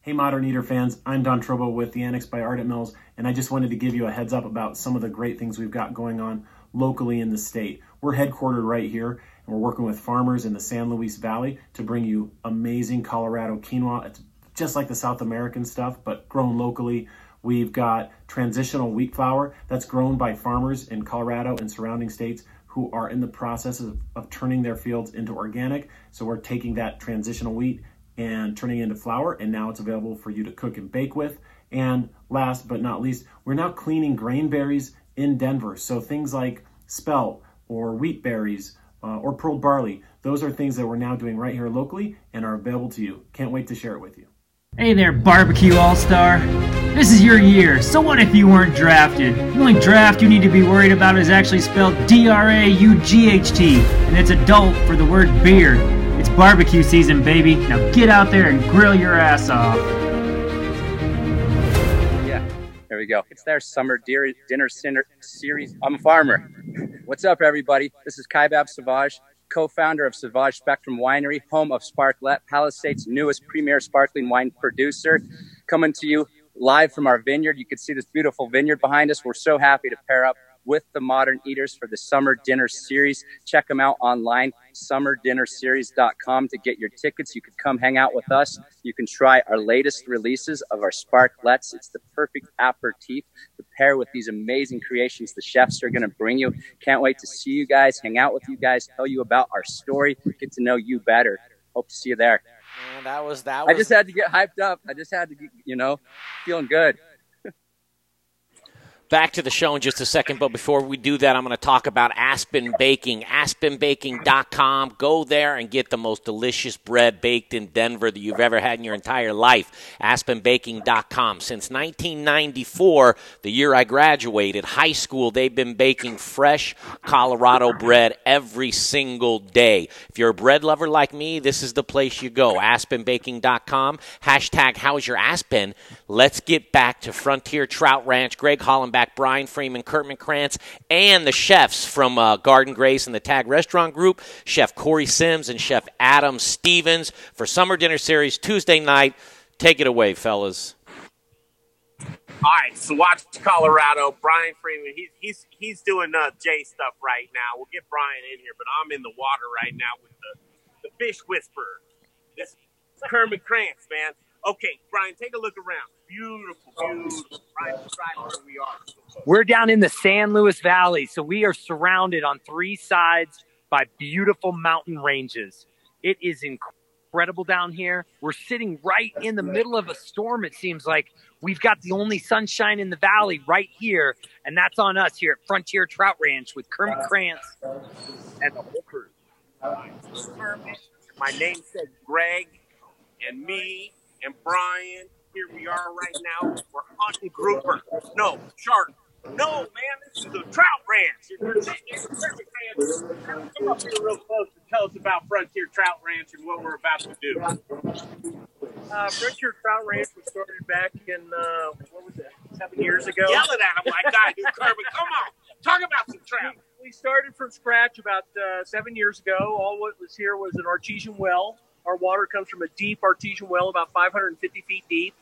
S15: Hey, Modern Eater fans, I'm Don Trobo with the Annex by Ardent Mills, and I just wanted to give you a heads up about some of the great things we've got going on locally in the state. We're headquartered right here, and we're working with farmers in the San Luis Valley to bring you amazing Colorado quinoa. It's just like the South American stuff, but grown locally. We've got transitional wheat flour that's grown by farmers in Colorado and surrounding states who are in the process of, of turning their fields into organic. So we're taking that transitional wheat and turning it into flour, and now it's available for you to cook and bake with. And last but not least, we're now cleaning grain berries in Denver. So things like spelt or wheat berries uh, or pearl barley, those are things that we're now doing right here locally and are available to you. Can't wait to share it with you.
S10: Hey there, Barbecue All Star. This is your year, so what if you weren't drafted? The only draft you need to be worried about is actually spelled D R A U G H T, and it's adult for the word beer. It's barbecue season, baby. Now get out there and grill your ass off.
S16: Yeah, there we go. It's their summer deer, dinner center series. I'm a farmer. What's up, everybody? This is Kaibab Savage, co-founder of Sauvage Spectrum Winery, home of Sparklet, Palisade's newest premier sparkling wine producer, coming to you live from our vineyard. You can see this beautiful vineyard behind us. We're so happy to pair up with the Modern Eaters for the Summer Dinner Series. Check them out online, summerdinnerseries.com to get your tickets. You can come hang out with us. You can try our latest releases of our Sparklets. It's the perfect aperitif to pair with these amazing creations the chefs are going to bring you. Can't wait to see you guys, hang out with you guys, tell you about our story, get to know you better. Hope to see you there.
S5: Man, that was that.
S16: I just had to get hyped up. I just had to, get, you know, feeling good.
S5: Back to the show in just a second, but before we do that, I'm going to talk about Aspen Baking. AspenBaking.com. Go there and get the most delicious bread baked in Denver that you've ever had in your entire life. AspenBaking.com. Since 1994, the year I graduated high school, they've been baking fresh Colorado bread every single day. If you're a bread lover like me, this is the place you go. AspenBaking.com. Hashtag How's Your Aspen? Let's get back to Frontier Trout Ranch. Greg Hollenbach, Brian Freeman, Kurt McCrance, and the chefs from uh, Guard and Grace and the Tag Restaurant Group, Chef Korey Sims and Chef Adam Stevens for Summer Dinner Series Tuesday night. Take it away, fellas.
S6: All right, so watch Colorado. Brian Freeman, he's he's he's doing uh, J stuff right now. We'll get Brian in here, but I'm in the water right now with the the fish whisperer. This Kermit Krantz, man. Okay, Brian, take a look around. Beautiful, beautiful. Brian, describe where we are.
S12: We're down in the San Luis Valley, so we are surrounded on three sides by beautiful mountain ranges. It is incredible down here. We're sitting right in the middle of a storm, it seems like. We've got the only sunshine in the valley right here, and that's on us here at Frontier Trout Ranch with Kermit Krantz.
S6: and the whole crew. My namesake Greg, and me and Brian. Here we are right now. We're hunting grouper. No, shark. No, man, this is a trout ranch. If you're sitting here, come up here real close and tell us about Frontier Trout Ranch and what we're about to do.
S17: Uh, Frontier Trout Ranch was started back in, uh, what was it, seven years ago?
S6: Yell it at him like I do, Kermit. Come on, talk about some trout.
S17: We started from scratch about uh, seven years ago. All what was here was an artesian well. Our water comes from a deep artesian well, about 550 feet deep.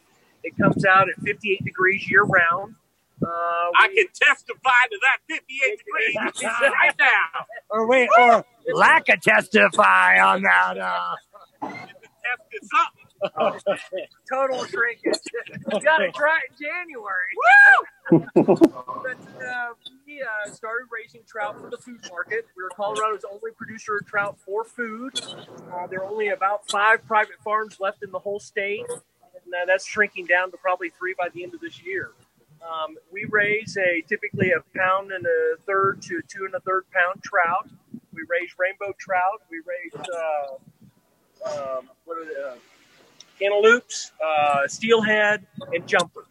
S17: It comes out at 58 degrees year round. Uh,
S6: I can testify to that 58 degrees right now.
S12: Or wait, or lack of testify on that. Uh.
S17: Total shrinkage. you got to try it in January. but uh, we uh, started raising trout for the food market. We're Colorado's only producer of trout for food. Uh, there are only about five private farms left in the whole state, and uh, that's shrinking down to probably three by the end of this year. Um, we raise a typically a pound and a third to two and a third pound trout. We raise rainbow trout. We raise uh, um, what are they? Uh, Kamloops, uh, steelhead, and jumpers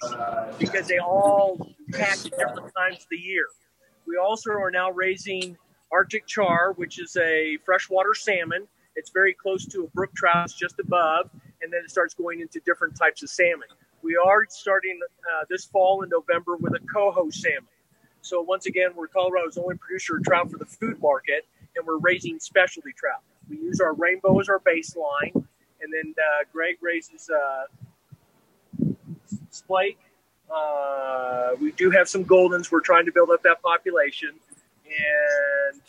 S17: because they all hatch at different times of the year. We also are now raising Arctic char, which is a freshwater salmon. It's very close to a brook trout, just above, and then it starts going into different types of salmon. We are starting uh, this fall in November with a coho salmon. So once again, we're Colorado's only producer of trout for the food market, and we're raising specialty trout. We use our rainbow as our baseline, and then uh, Greg raises uh, splake. Uh, we do have some goldens. We're trying to build up that population, and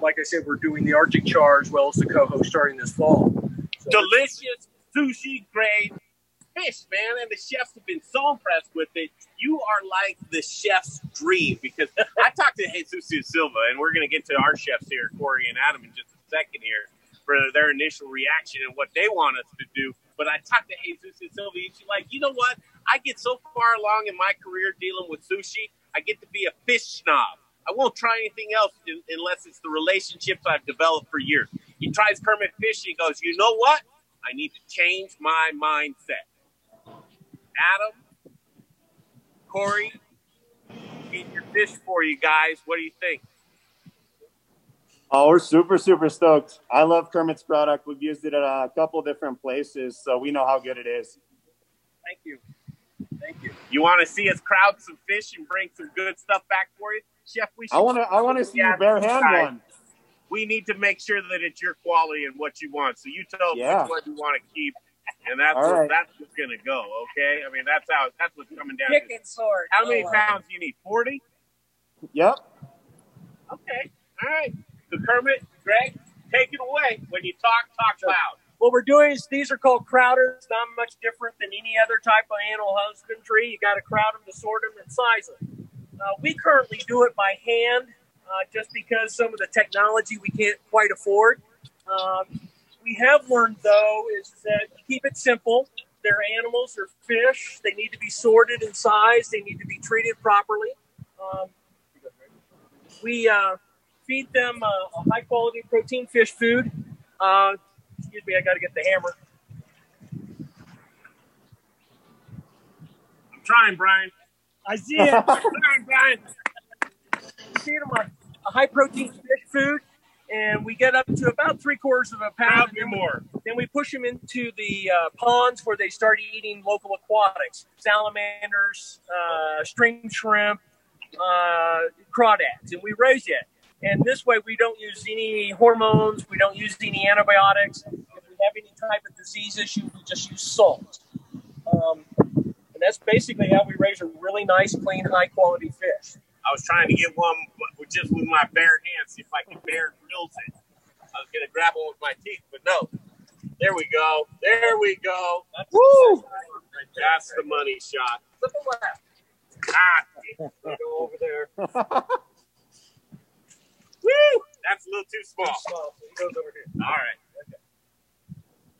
S17: like I said, we're doing the Arctic char as well as the coho starting this fall.
S6: Delicious sushi grade fish, man, and the chefs have been so impressed with it. You are like the chef's dream because I talked to Jesus Silva, and we're going to get to our chefs here, Korey and Adam, in just a second here for their initial reaction and what they want us to do. But I talked to Jesus and Silva, and she's like, you know what? I get so far along in my career dealing with sushi, I get to be a fish snob. I won't try anything else unless it's the relationships I've developed for years. He tries Kermit Fish, and he goes, you know what? I need to change my mindset. Adam, Korey, eat your fish for you guys. What do you think?
S8: Oh, we're super, super stoked. I love Kermit's product. We've used it at a couple different places, so we know how good it is.
S6: Thank you. Thank you. You want to see us crowd some fish and bring some good stuff back for you, Chef? We
S8: I want to. I want to see you bare hand one.
S6: We need to make sure that it's your quality and what you want. So you tell us
S8: Yeah.
S6: which one you want to keep, and that's
S8: All
S6: what,
S8: right.
S6: that's what's gonna go. Okay. I mean, that's how that's what's coming down.
S17: Pick
S6: to.
S17: and sort.
S6: How many
S17: Oh,
S6: pounds do you need? Forty.
S8: Yep.
S6: Okay. All right. So Kermit, Greg, take it away. When you talk, talk loud.
S17: What we're doing is these are called crowders. Not much different than any other type of animal husbandry. You got to crowd them to sort them and size them. Uh, we currently do it by hand, uh, just because some of the technology we can't quite afford. Um, we have learned though is that keep it simple. They're animals, they're fish. They need to be sorted and sized. They need to be treated properly. Um, we uh, feed them uh, a high quality protein fish food. Uh, excuse me, I got to get the hammer.
S6: I'm trying, Brian.
S17: I see it.
S6: I'm trying, Brian.
S17: We feed them a, a high protein fish food, and we get up to about three quarters of a pound.
S6: Pound more.
S17: Then we push them into the uh, ponds where they start eating local aquatics, salamanders, uh, string shrimp, uh, crawdads, and we raise it. And this way, we don't use any hormones, we don't use any antibiotics. If we have any type of disease issue, we just use salt. Um, and that's basically how we raise a really nice, clean, high quality fish.
S6: I was trying to get one with just with my bare hands, see if I could Bear Grylls it. I was gonna grab one with my teeth, but no. There we go. There we go.
S17: Woo!
S6: That's the money shot.
S17: Flip the left.
S6: Ah,
S17: Go over there.
S6: woo! That's a little too small.
S17: So he goes over here.
S6: All right.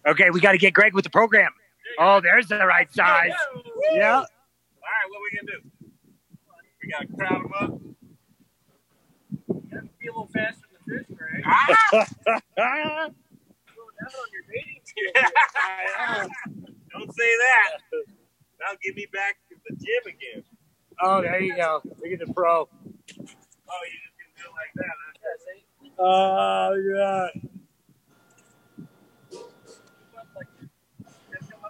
S12: Okay, we got to get Greg with the program. Oh, there's the right size. Yeah.
S6: All right, what we gonna do? We gotta crowd them up.
S17: You to be a little faster than the fish, Greg.
S6: Ah!
S17: Slow down on your baiting skills.
S6: Don't say that. That'll get me back to the gym again.
S12: Oh, there you go. Look at the pro.
S6: Oh, you just gonna do it like that? Huh?
S12: Oh, yeah.
S17: Just come up fast and hold.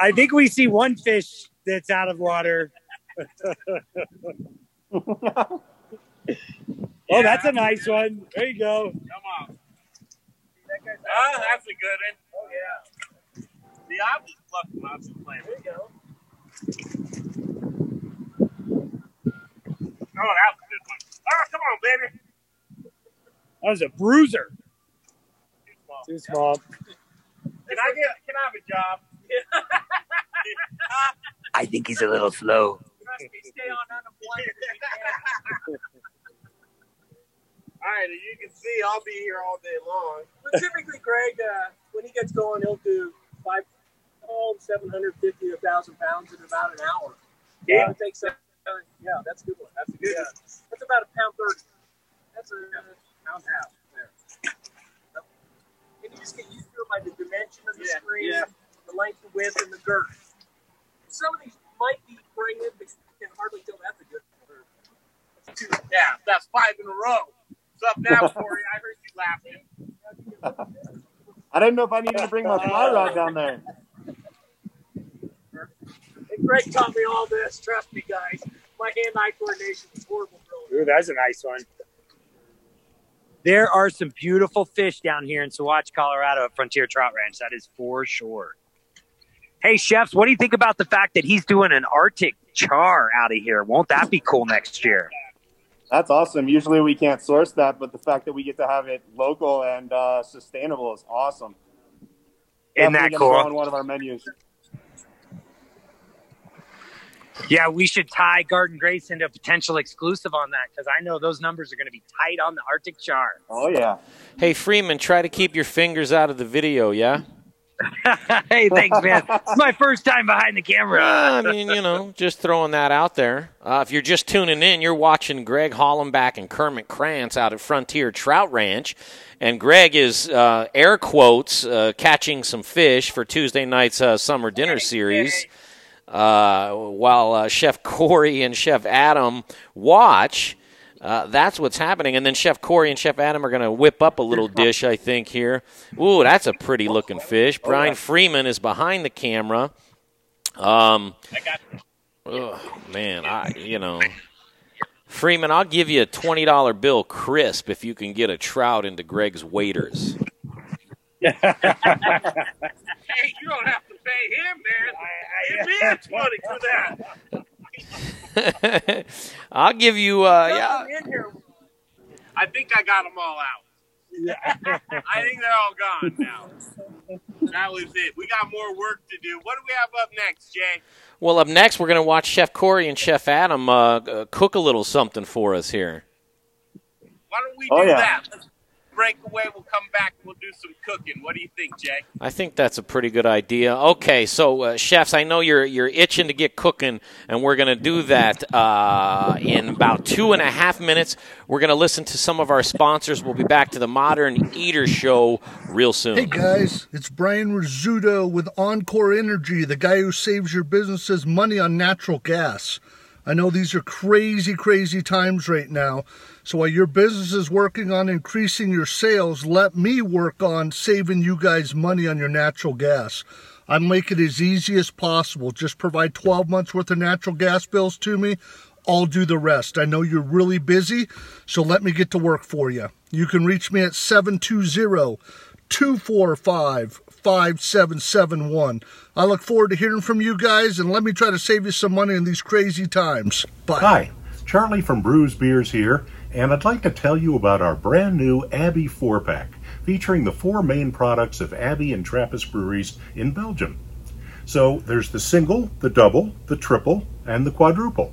S12: I think we see one fish that's out of water. oh, that's a nice one. There you go.
S6: Come on. Ah, that's a good one.
S17: Oh, yeah.
S6: I was fluffing out flavor.
S17: There you go.
S6: Oh, that was a good one. Oh, come on, baby.
S12: That was a bruiser.
S6: Too small.
S12: Too small.
S6: Can I get? Can I have a job?
S12: I think he's a little slow.
S17: Trust me, stay on unemployment. if you can.
S6: All right, as you can see, I'll be here all day long.
S17: But typically, Greg, uh, when he gets going, he'll do five, oh, 750 to 1,000 pounds in about an hour.
S6: Yeah.
S17: It takes, uh, yeah, that's a good one. That's a good one. That's about a pound 30. That's a pound half there. And you just get used to it by the dimension of the
S6: Yeah,
S17: screen,
S6: yeah.
S17: the length, the width, and the girth. Some of these might be pregnant, but you can hardly tell that's a good bird.
S6: Yeah, that's five in a row. What's up now, Korey? I heard you laughing.
S8: I didn't know if I needed to bring my uh, fly rod down there.
S17: And Greg taught me all this. Trust me, guys. My hand-eye coordination is horrible.
S12: Ooh, that's a nice one. There are some beautiful fish down here in Saguache, Colorado at Frontier Trout Ranch. That is for sure. Hey, chefs, what do you think about the fact that he's doing an Arctic char out of here? Won't that be cool next year?
S8: That's awesome. Usually we can't source that, but the fact that we get to have it local and uh, sustainable is awesome.
S12: Isn't that
S8: Definitely gonna
S12: cool?
S8: On one of our menus.
S12: Yeah, we should tie Guard and Grace into a potential exclusive on that because I know those numbers are going to be tight on the Arctic char.
S8: Oh yeah.
S5: Hey, Freeman, try to keep your fingers out of the video, yeah?
S12: hey, thanks, man. it's my first time behind the camera.
S5: I mean, you know, just throwing that out there. Uh, if you're just tuning in, you're watching Greg Hollenbach and Kermit Krantz out at Frontier Trout Ranch. And Greg is, uh, air quotes, uh, catching some fish for Tuesday night's uh, summer dinner series. Uh, while uh, Chef Korey and Chef Adam watch. Uh, that's what's happening. And then Chef Korey and Chef Adam are going to whip up a little dish, I think, here. Ooh, that's a pretty looking fish. Brian Freeman is behind the camera. Um, oh, man, I you know, Freeman, I'll give you a twenty dollar bill crisp if you can get a trout into Greg's waiters.
S17: Hey, you don't have pay him, man. Give me a twenty for that.
S5: I'll give you. Uh, yeah,
S17: in here. I think I got them all out. Yeah. I think they're all gone now. That was it. We got more work to do. What do we have up next, Jay?
S5: Well, up next, we're going to watch Chef Korey and Chef Adam uh, uh, cook a little something for us here.
S17: Why don't we
S5: Oh,
S17: do
S5: yeah.
S17: that? Let's break away. We'll come back. We'll do some cooking. What do you think, Jay?
S5: I think that's a pretty good idea. Okay, so uh, chefs, I know you're you're itching to get cooking, and we're going to do that uh, in about two and a half minutes. We're going to listen to some of our sponsors. We'll be back to the Modern Eater Show real soon.
S18: Hey guys, it's Brian Rizzuto with Encore Energy, the guy who saves your businesses money on natural gas. I know these are crazy, crazy times right now. So while your business is working on increasing your sales, let me work on saving you guys money on your natural gas. I make it as easy as possible. Just provide 12 months worth of natural gas bills to me. I'll do the rest. I know you're really busy, so let me get to work for you. You can reach me at 720 245 5771. I look forward to hearing from you guys and let me try to save you some money in these crazy times. Bye.
S19: Hi, Charlie from Bruz Beers here, and I'd like to tell you about our brand new Abbey 4 pack featuring the four main products of Abbey and Trappist breweries in Belgium. So there's the single, the double, the triple, and the quadruple.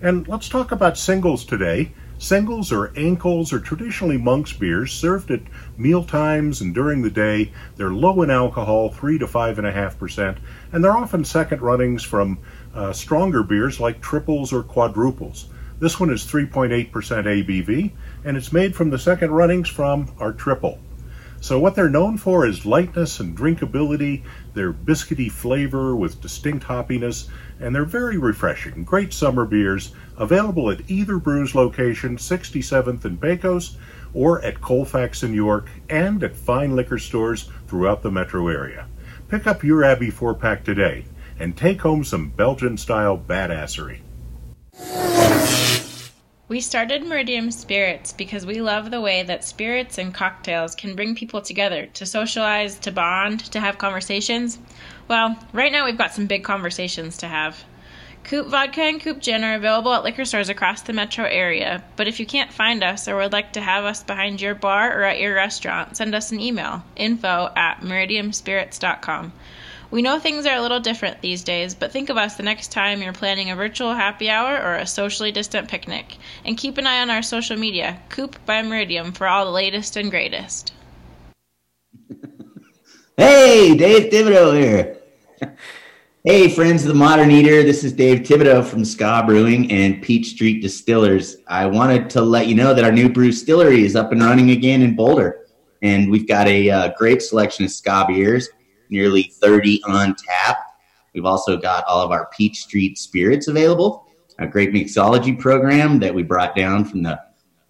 S19: And let's talk about singles today. Singles or enkels are traditionally monk's beers served at meal times and during the day. They're low in alcohol, 3 to 5.5%, and they're often second runnings from uh, stronger beers like triples or quadruples. This one is 3.8% ABV, and it's made from the second runnings from our triple. So what they're known for is lightness and drinkability, their biscuity flavor with distinct hoppiness, and they're very refreshing. Great summer beers, available at either Bruz location, 67th and Pecos, or at Colfax in York, and at fine liquor stores throughout the metro area. Pick up your Abbey 4-pack today, and take home some Belgian-style badassery.
S20: We started Meridium Spirits because we love the way that spirits and cocktails can bring people together to socialize, to bond, to have conversations. Well, right now we've got some big conversations to have. Coop Vodka and Coop Gin are available at liquor stores across the metro area, but if you can't find us or would like to have us behind your bar or at your restaurant, send us an email info at meridiumspirits.com. We know things are a little different these days, but think of us the next time you're planning a virtual happy hour or a socially distant picnic. And keep an eye on our social media, Coop by Meridium, for all the latest and greatest.
S21: Hey, Dave Thibodeau here. hey, friends of the Modern Eater. This is Dave Thibodeau from Ska Brewing and Peach Street Distillers. I wanted to let you know that our new brew distillery is up and running again in Boulder. And we've got a uh, great selection of Ska beers, nearly 30 on tap. We've also got all of our Peach Street spirits available, a great mixology program that we brought down from the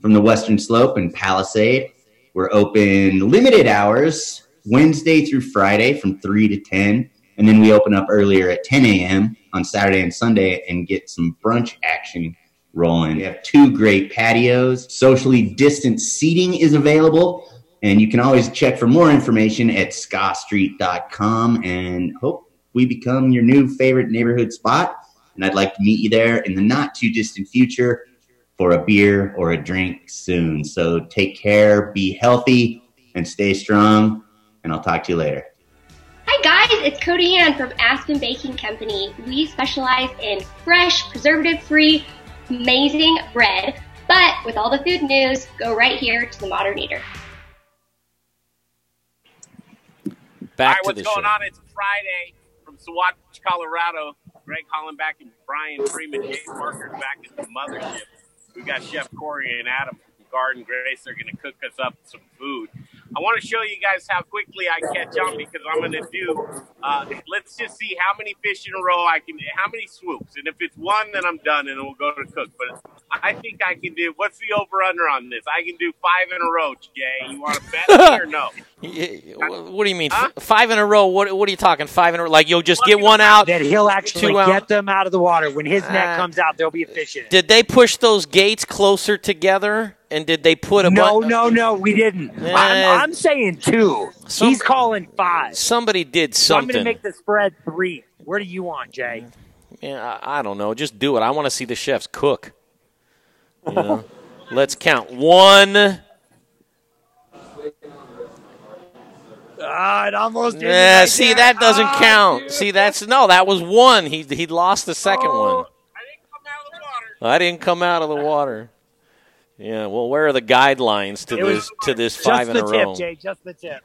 S21: from the Western Slope and Palisade. We're open limited hours Wednesday through Friday from 3 to 10. And then we open up earlier at 10 a.m. on Saturday and Sunday and get some brunch action rolling. We have two great patios. Socially distant seating is available. And you can always check for more information at skastreet.com and hope we become your new favorite neighborhood spot. And I'd like to meet you there in the not too distant future for a beer or a drink soon. So take care, be healthy, and stay strong. And I'll talk to you later.
S22: Hi guys, it's Cody Ann from Aspen Baking Company. We specialize in fresh, preservative-free, amazing bread. But with all the food news, go right here to the Modern Eater.
S5: Back
S17: All right,
S5: to
S17: what's going on? It's Friday from Saguache, Colorado. Greg Hollenbach and Brian Freeman, Jay Parker back at the mothership. We got Chef Korey and Adam from Guard and Grace. They're going to cook us up some food.
S6: I want to show you guys how quickly I catch on because I'm going to do. Uh, let's just see how many fish in a row I can. How many swoops, and if it's one, then I'm done, and we'll go to cook. But I think I can do. What's the over under on this? I can do five in a row. Jay, you want to bet me or no?
S5: What do you mean? F- Five in a row? What, what are you talking? Five in a row? Like you'll just get one out?
S12: That he'll actually
S5: two out?
S12: get them out of the water. When his net
S5: Ah.
S12: comes out, there'll be a fish in it.
S5: Did they push those gates closer together? And did they put a
S12: No,
S5: bu-
S12: no, no, we didn't.
S5: Eh.
S12: I'm, I'm saying two.
S5: Some-
S12: He's calling five.
S5: Somebody did
S12: So I'm going to make the spread three. Where do you want, Jay?
S5: Yeah, I, I don't know. Just do it. I want to see the chefs cook. You know? Let's count. One.
S12: Ah, it almost.
S5: Yeah, see
S12: there.
S5: that doesn't
S12: Ah,
S5: count. See that's no, that was one. He he lost the second
S12: Oh.
S5: one. I didn't come out of the water. Yeah, well, where are the guidelines to
S12: It was
S5: this to this five in
S12: the
S5: a
S12: tip,
S5: row?
S12: Jay. Just the tip.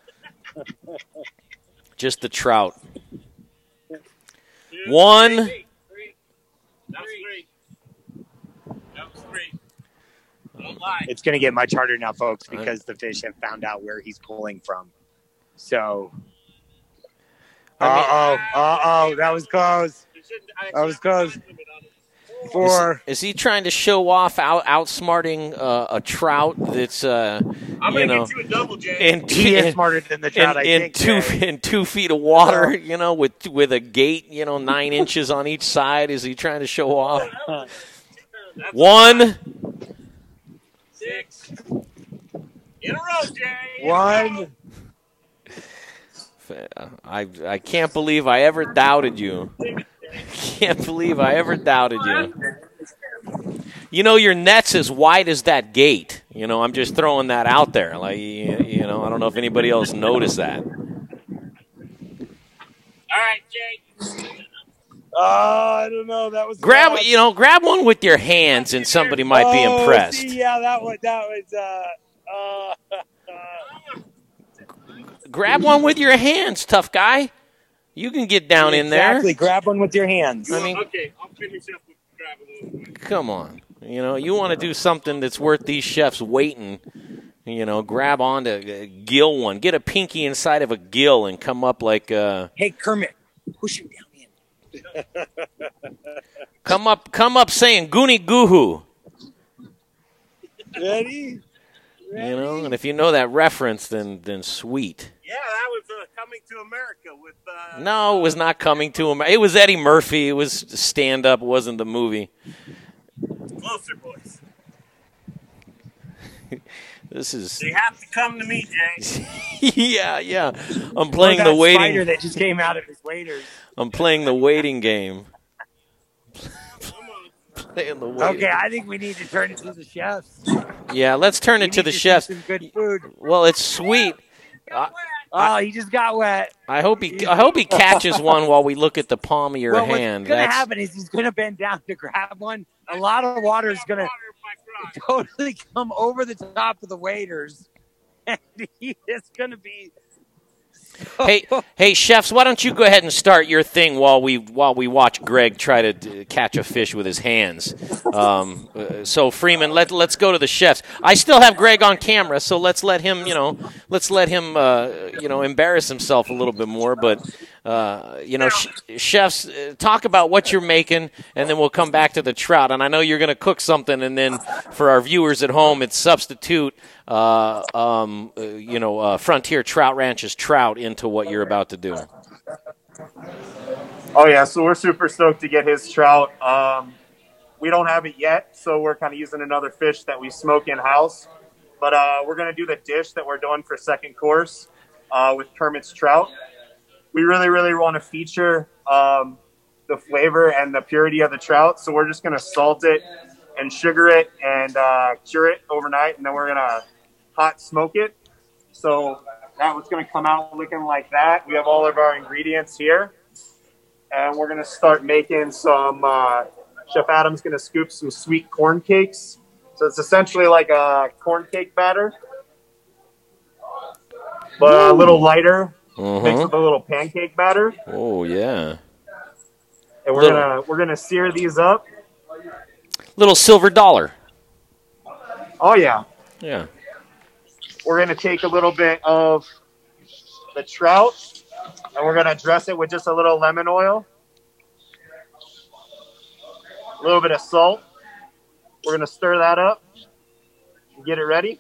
S5: Just the trout. One.
S6: That was three. That was three. Don't.
S12: It's going to get much harder now, folks, because the fish have found out where he's pulling from. So. Uh oh. Uh oh. That was close. That was close. Four.
S5: Is, is he trying to show off out outsmarting uh, a trout that's uh,
S6: I'm
S5: you
S6: gonna
S5: know
S6: get you a double, Jay.
S5: in,
S12: He is
S5: in-
S12: smarter than the trout,
S5: in,
S12: I
S5: in
S12: think,
S5: two
S12: Jay.
S5: in two feet of water, you know, with with a gate, you know, nine inches on each side. Is he trying to show off? One.
S6: Six. In a row, Jay.
S12: One.
S5: I I can't believe I ever doubted you. Can't believe I ever doubted you. You know your net's as wide as that gate. You know I'm just throwing that out there. Like you, you know I don't know if anybody else noticed that.
S6: All right, Jay.
S12: Oh, I don't know. That was
S5: Grab
S12: close.
S5: you know grab one with your hands and somebody might be
S12: Oh,
S5: impressed.
S12: See, yeah, that was that was. Uh, uh,
S5: Grab one with your hands, tough guy. You can get down in there.
S12: Exactly. Grab one with your hands.
S5: I mean,
S6: Okay, I'll finish up with grabbing one.
S5: come on. You know, you want to do something that's worth these chefs waiting. You know, grab onto uh, gill one, get a pinky inside of a gill, and come up like uh,
S12: hey, Kermit, push him down in.
S5: come up, come up saying "Goonie Goohoo."
S12: Ready?
S5: You know, and if you know that reference, then then sweet.
S6: Yeah, that was uh, coming to America with. Uh,
S5: No, it was not coming to him. It was Eddie Murphy. It was stand up. It wasn't the movie.
S6: Closer, boys.
S5: This is
S6: They have to come to me, Jay.
S5: yeah, yeah. I'm playing
S12: Or
S5: the waiting.
S12: spider that just came out of his waders.
S5: I'm playing the waiting game. playing the waiting.
S12: Okay, I think we need to turn it to the chefs.
S5: Yeah, let's turn
S12: We
S5: it to
S12: need
S5: the
S12: see
S5: chefs.
S12: Some good food.
S5: Well, it's sweet. I,
S12: Oh, he just got wet.
S5: I hope he. I hope he catches one while we look at the palm of your
S12: well,
S5: hand.
S12: what's going to happen is he's going to bend down to grab one. A lot of water is going to totally come over the top of the waders, and he is going to be.
S5: Hey, hey, chefs, why don't you go ahead and start your thing while we while we watch Greg try to uh, catch a fish with his hands. Um, uh, so Freeman, let let's go to the chefs. I still have Greg on camera, so let's let him, you know, let's let him, uh, you know, embarrass himself a little bit more. But uh, you know, sh- chefs, uh, talk about what you're making, and then we'll come back to the trout. And I know you're going to cook something, and then for our viewers at home, it's substitute. Uh, um, uh, you know, uh, Frontier Trout Ranch's trout into what you're about to do.
S8: Oh yeah, so we're super stoked to get his trout. Um, we don't have it yet, so we're kind of using another fish that we smoke in house. But uh, we're gonna do the dish that we're doing for second course uh, with Kermit's trout. We really, really want to feature um, the flavor and the purity of the trout, so we're just gonna salt it and sugar it and uh, cure it overnight, and then we're gonna hot smoke it. So that was gonna come out looking like that. We have all of our ingredients here and we're gonna start making some. Uh, Chef Adam's gonna scoop some sweet corn cakes. So it's essentially like a corn cake batter, but a little lighter, mixed
S5: Uh-huh.
S8: with a little pancake batter.
S5: Oh yeah,
S8: And we're
S5: Little-
S8: gonna we're gonna sear these up.
S5: little silver dollar.
S8: Oh yeah,
S5: Yeah.
S8: we're going to take a little bit of the trout and we're going to dress it with just a little lemon oil, a little bit of salt. We're going to stir that up and get it ready.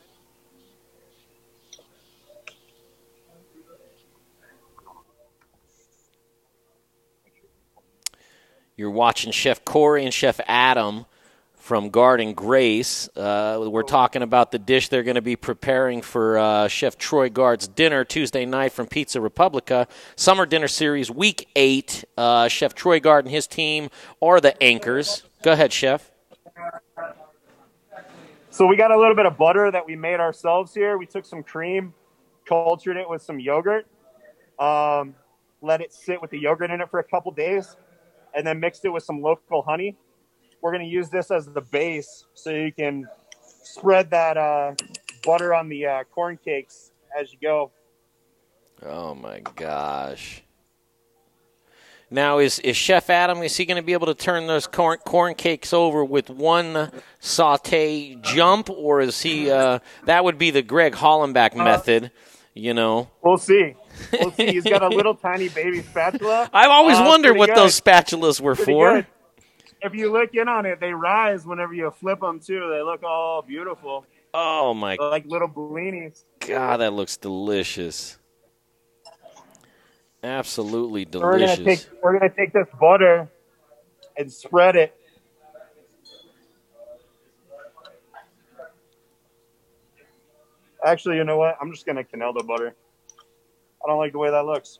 S5: You're watching Chef Korey and Chef Adam from Guard and Grace. Uh, we're talking about the dish they're going to be preparing for uh, Chef Troy Guard's dinner Tuesday night from Pizza Republica. Summer Dinner Series, Week 8. Uh, Chef Troy Guard and his team are the anchors. Go ahead, Chef.
S8: So we got a little bit of butter that we made ourselves here. We took some cream, cultured it with some yogurt, um, let it sit with the yogurt in it for a couple days, and then mixed it with some local honey. We're going to use this as the base so you can spread that uh, butter on the uh, corn cakes as you go.
S5: Oh my gosh. Now is is Chef Adam is he going to be able to turn those corn corn cakes over with one saute jump or is he uh, that would be the Greg Hollenbach method, you know.
S8: We'll see. We'll see. He's got a little tiny baby spatula.
S5: I've always
S8: Uh,
S5: wondered what
S8: good.
S5: those spatulas were
S8: Pretty
S5: for.
S8: good. If you look in on it, they rise whenever you flip them too. They look all beautiful.
S5: Oh my
S8: like little bellinis.
S5: god, that looks delicious. Absolutely
S8: So we're gonna
S5: delicious.
S8: take we're gonna take this butter and spread it. Actually, you know what? I'm just gonna quenelle the butter. I don't like the way that looks.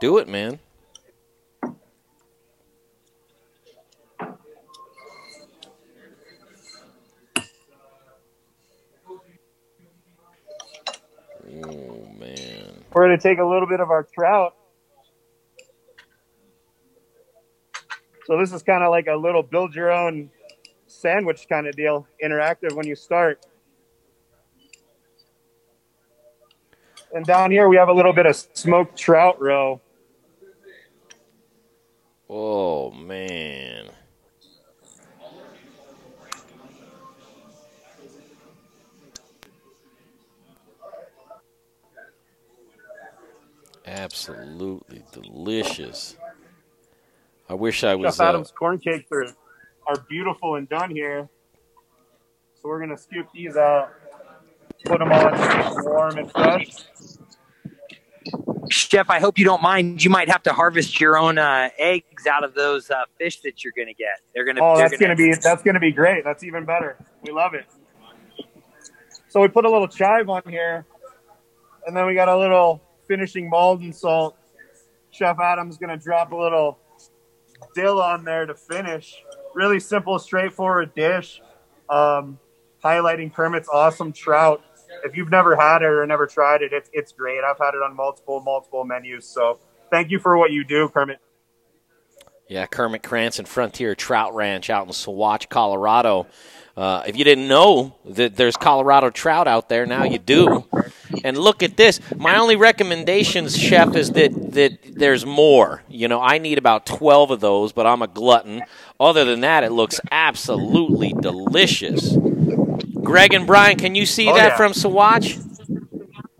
S5: Do it, man. Oh man.
S8: We're gonna take a little bit of our trout. So this is kind of like a little build your own sandwich kind of deal, interactive when you start. And down here we have a little bit of smoked trout roe.
S5: Oh man. Absolutely delicious. I wish I was.
S8: Chef
S5: Uh,
S8: Adams corn cakes are, are beautiful and done here. So we're gonna scoop these out, put them on warm and fresh.
S12: Chef, I hope you don't mind. You might have to harvest your own uh, eggs out of those uh, fish that you're going to get. They're going to.
S8: Oh, that's gonna be that's gonna be great. That's even better. We love it. So we put a little chive on here, and then we got a little finishing Maldon salt. Chef Adam's gonna drop a little dill on there to finish. Really simple, straightforward dish. Um, highlighting Kermit's awesome trout. If you've never had it or never tried it, it's it's great. I've had it on multiple multiple menus. So thank you for what you do, Kermit.
S5: Yeah, Kermit Cranston Frontier Trout Ranch out in Saguache, Colorado. Uh, if you didn't know that there's Colorado trout out there, now you do. And look at this. My only recommendations, chef, is that that there's more. You know, I need about twelve of those, but I'm a glutton. Other than that, it looks absolutely delicious. Greg and Brian, can you see
S7: Oh,
S5: that
S7: yeah.
S5: from Saguache?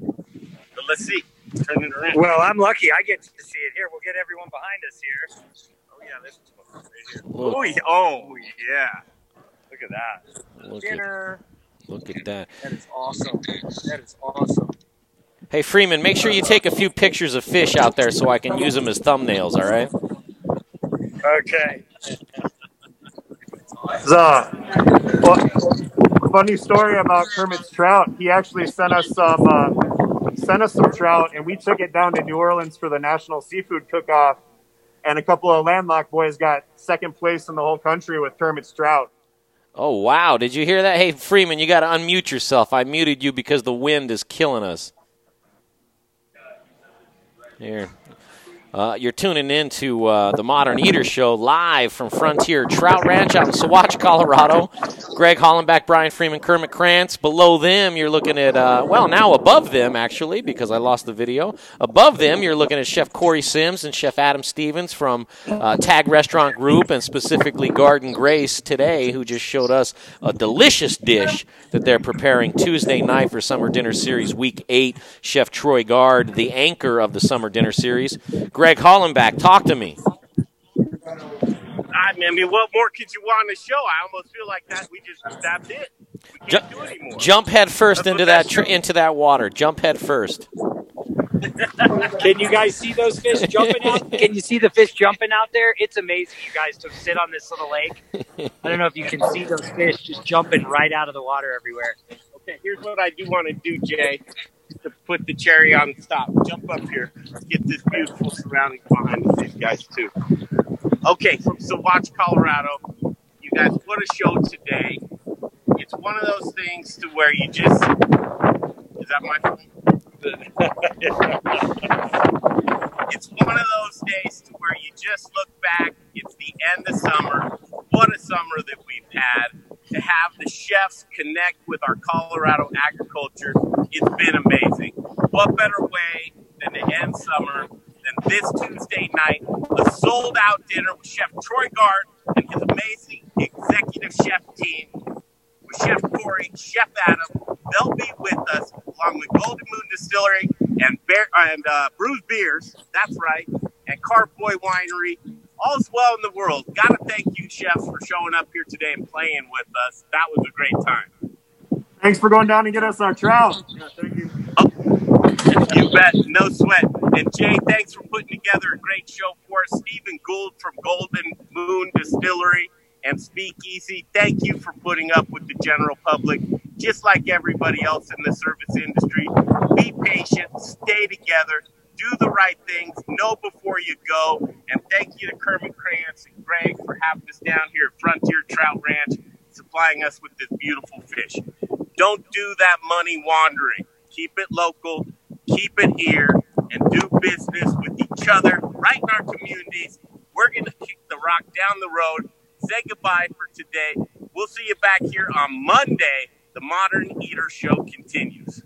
S6: But let's see. Turn it around.
S7: Well, I'm lucky. I get to see it here. We'll get everyone behind us here. Oh yeah, this is right here.
S5: Look.
S7: Oh, yeah. oh yeah. Look at that.
S5: Look at-
S7: Dinner.
S5: Look at that.
S7: That is awesome. That is awesome.
S5: Hey Freeman, make sure you take a few pictures of fish out there so I can use them as thumbnails. All right.
S7: Okay.
S8: So, well, funny story about Kermit's trout. He actually sent us some uh, sent us some trout, and we took it down to New Orleans for the National Seafood Cook-Off. And a couple of landlocked boys got second place in the whole country with Kermit's trout.
S5: Oh wow! Did you hear that? Hey Freeman, you got to unmute yourself. I muted you because the wind is killing us. Here. Uh, you're tuning in to uh, the Modern Eater Show live from Frontier Trout Ranch out in Saguache, Colorado. Greg Hollenbach, Brian Freeman, Kermit Krantz. Below them, you're looking at, uh, well, now above them, actually, because I lost the video. Above them, you're looking at Chef Korey Sims and Chef Adam Stevens from uh, Tag Restaurant Group and specifically Guard and Grace today, who just showed us a delicious dish that they're preparing Tuesday night for Summer Dinner Series Week 8. Chef Troy Guard, the anchor of the Summer Dinner Series. Greg Hollenbach, talk to me.
S6: I mean, what more could you want on the show? I almost feel like that. We just that's it. We can't do it anymore.
S5: Jump head first into that tr- into that water. Jump head first.
S7: Can you guys see those fish jumping out? Can you see the fish jumping out there? It's amazing, you guys, to sit on this little lake. I don't know if you can see those fish just jumping right out of the water everywhere.
S6: Okay, here's what I do want to do, Jay, to put the cherry on the stop. Jump up here. Get this beautiful surrounding behind these guys too. Okay, from Saguache, Colorado. You guys, what a show today. It's one of those things to where you just is that my phone? it's one of those days to where you just look back. It's the end of summer. What a summer that we've had. To have the chefs connect with our Colorado agriculture, it's been amazing. What better way than to end summer than this Tuesday night? A sold out dinner with Chef Troy Guard and his amazing executive chef team with Chef Korey, Chef Adam. They'll be with us along with Golden Moon Distillery and Bear and uh, Bruz Beers. That's right, and Carboy Winery. All's well in the world. Got to thank you, chefs, for showing up here today and playing with us. That was a great time.
S8: Thanks for going down and get us our trout.
S6: You bet, no sweat. And Jay, thanks for putting together a great show for us. Stephen Gould from Golden Moon Distillery and Speakeasy, thank you for putting up with the general public, just like everybody else in the service industry. Be patient, stay together, do the right things, know before you go. And thank you to Kermit Krantz and Greg for having us down here at Frontier Trout Ranch, supplying us with this beautiful fish. Don't do that money wandering. Keep it local, keep it here, and do business with each other right in our communities. We're going to kick the rock down the road. Say goodbye for today. We'll see you back here on Monday. The Modern Eater Show continues.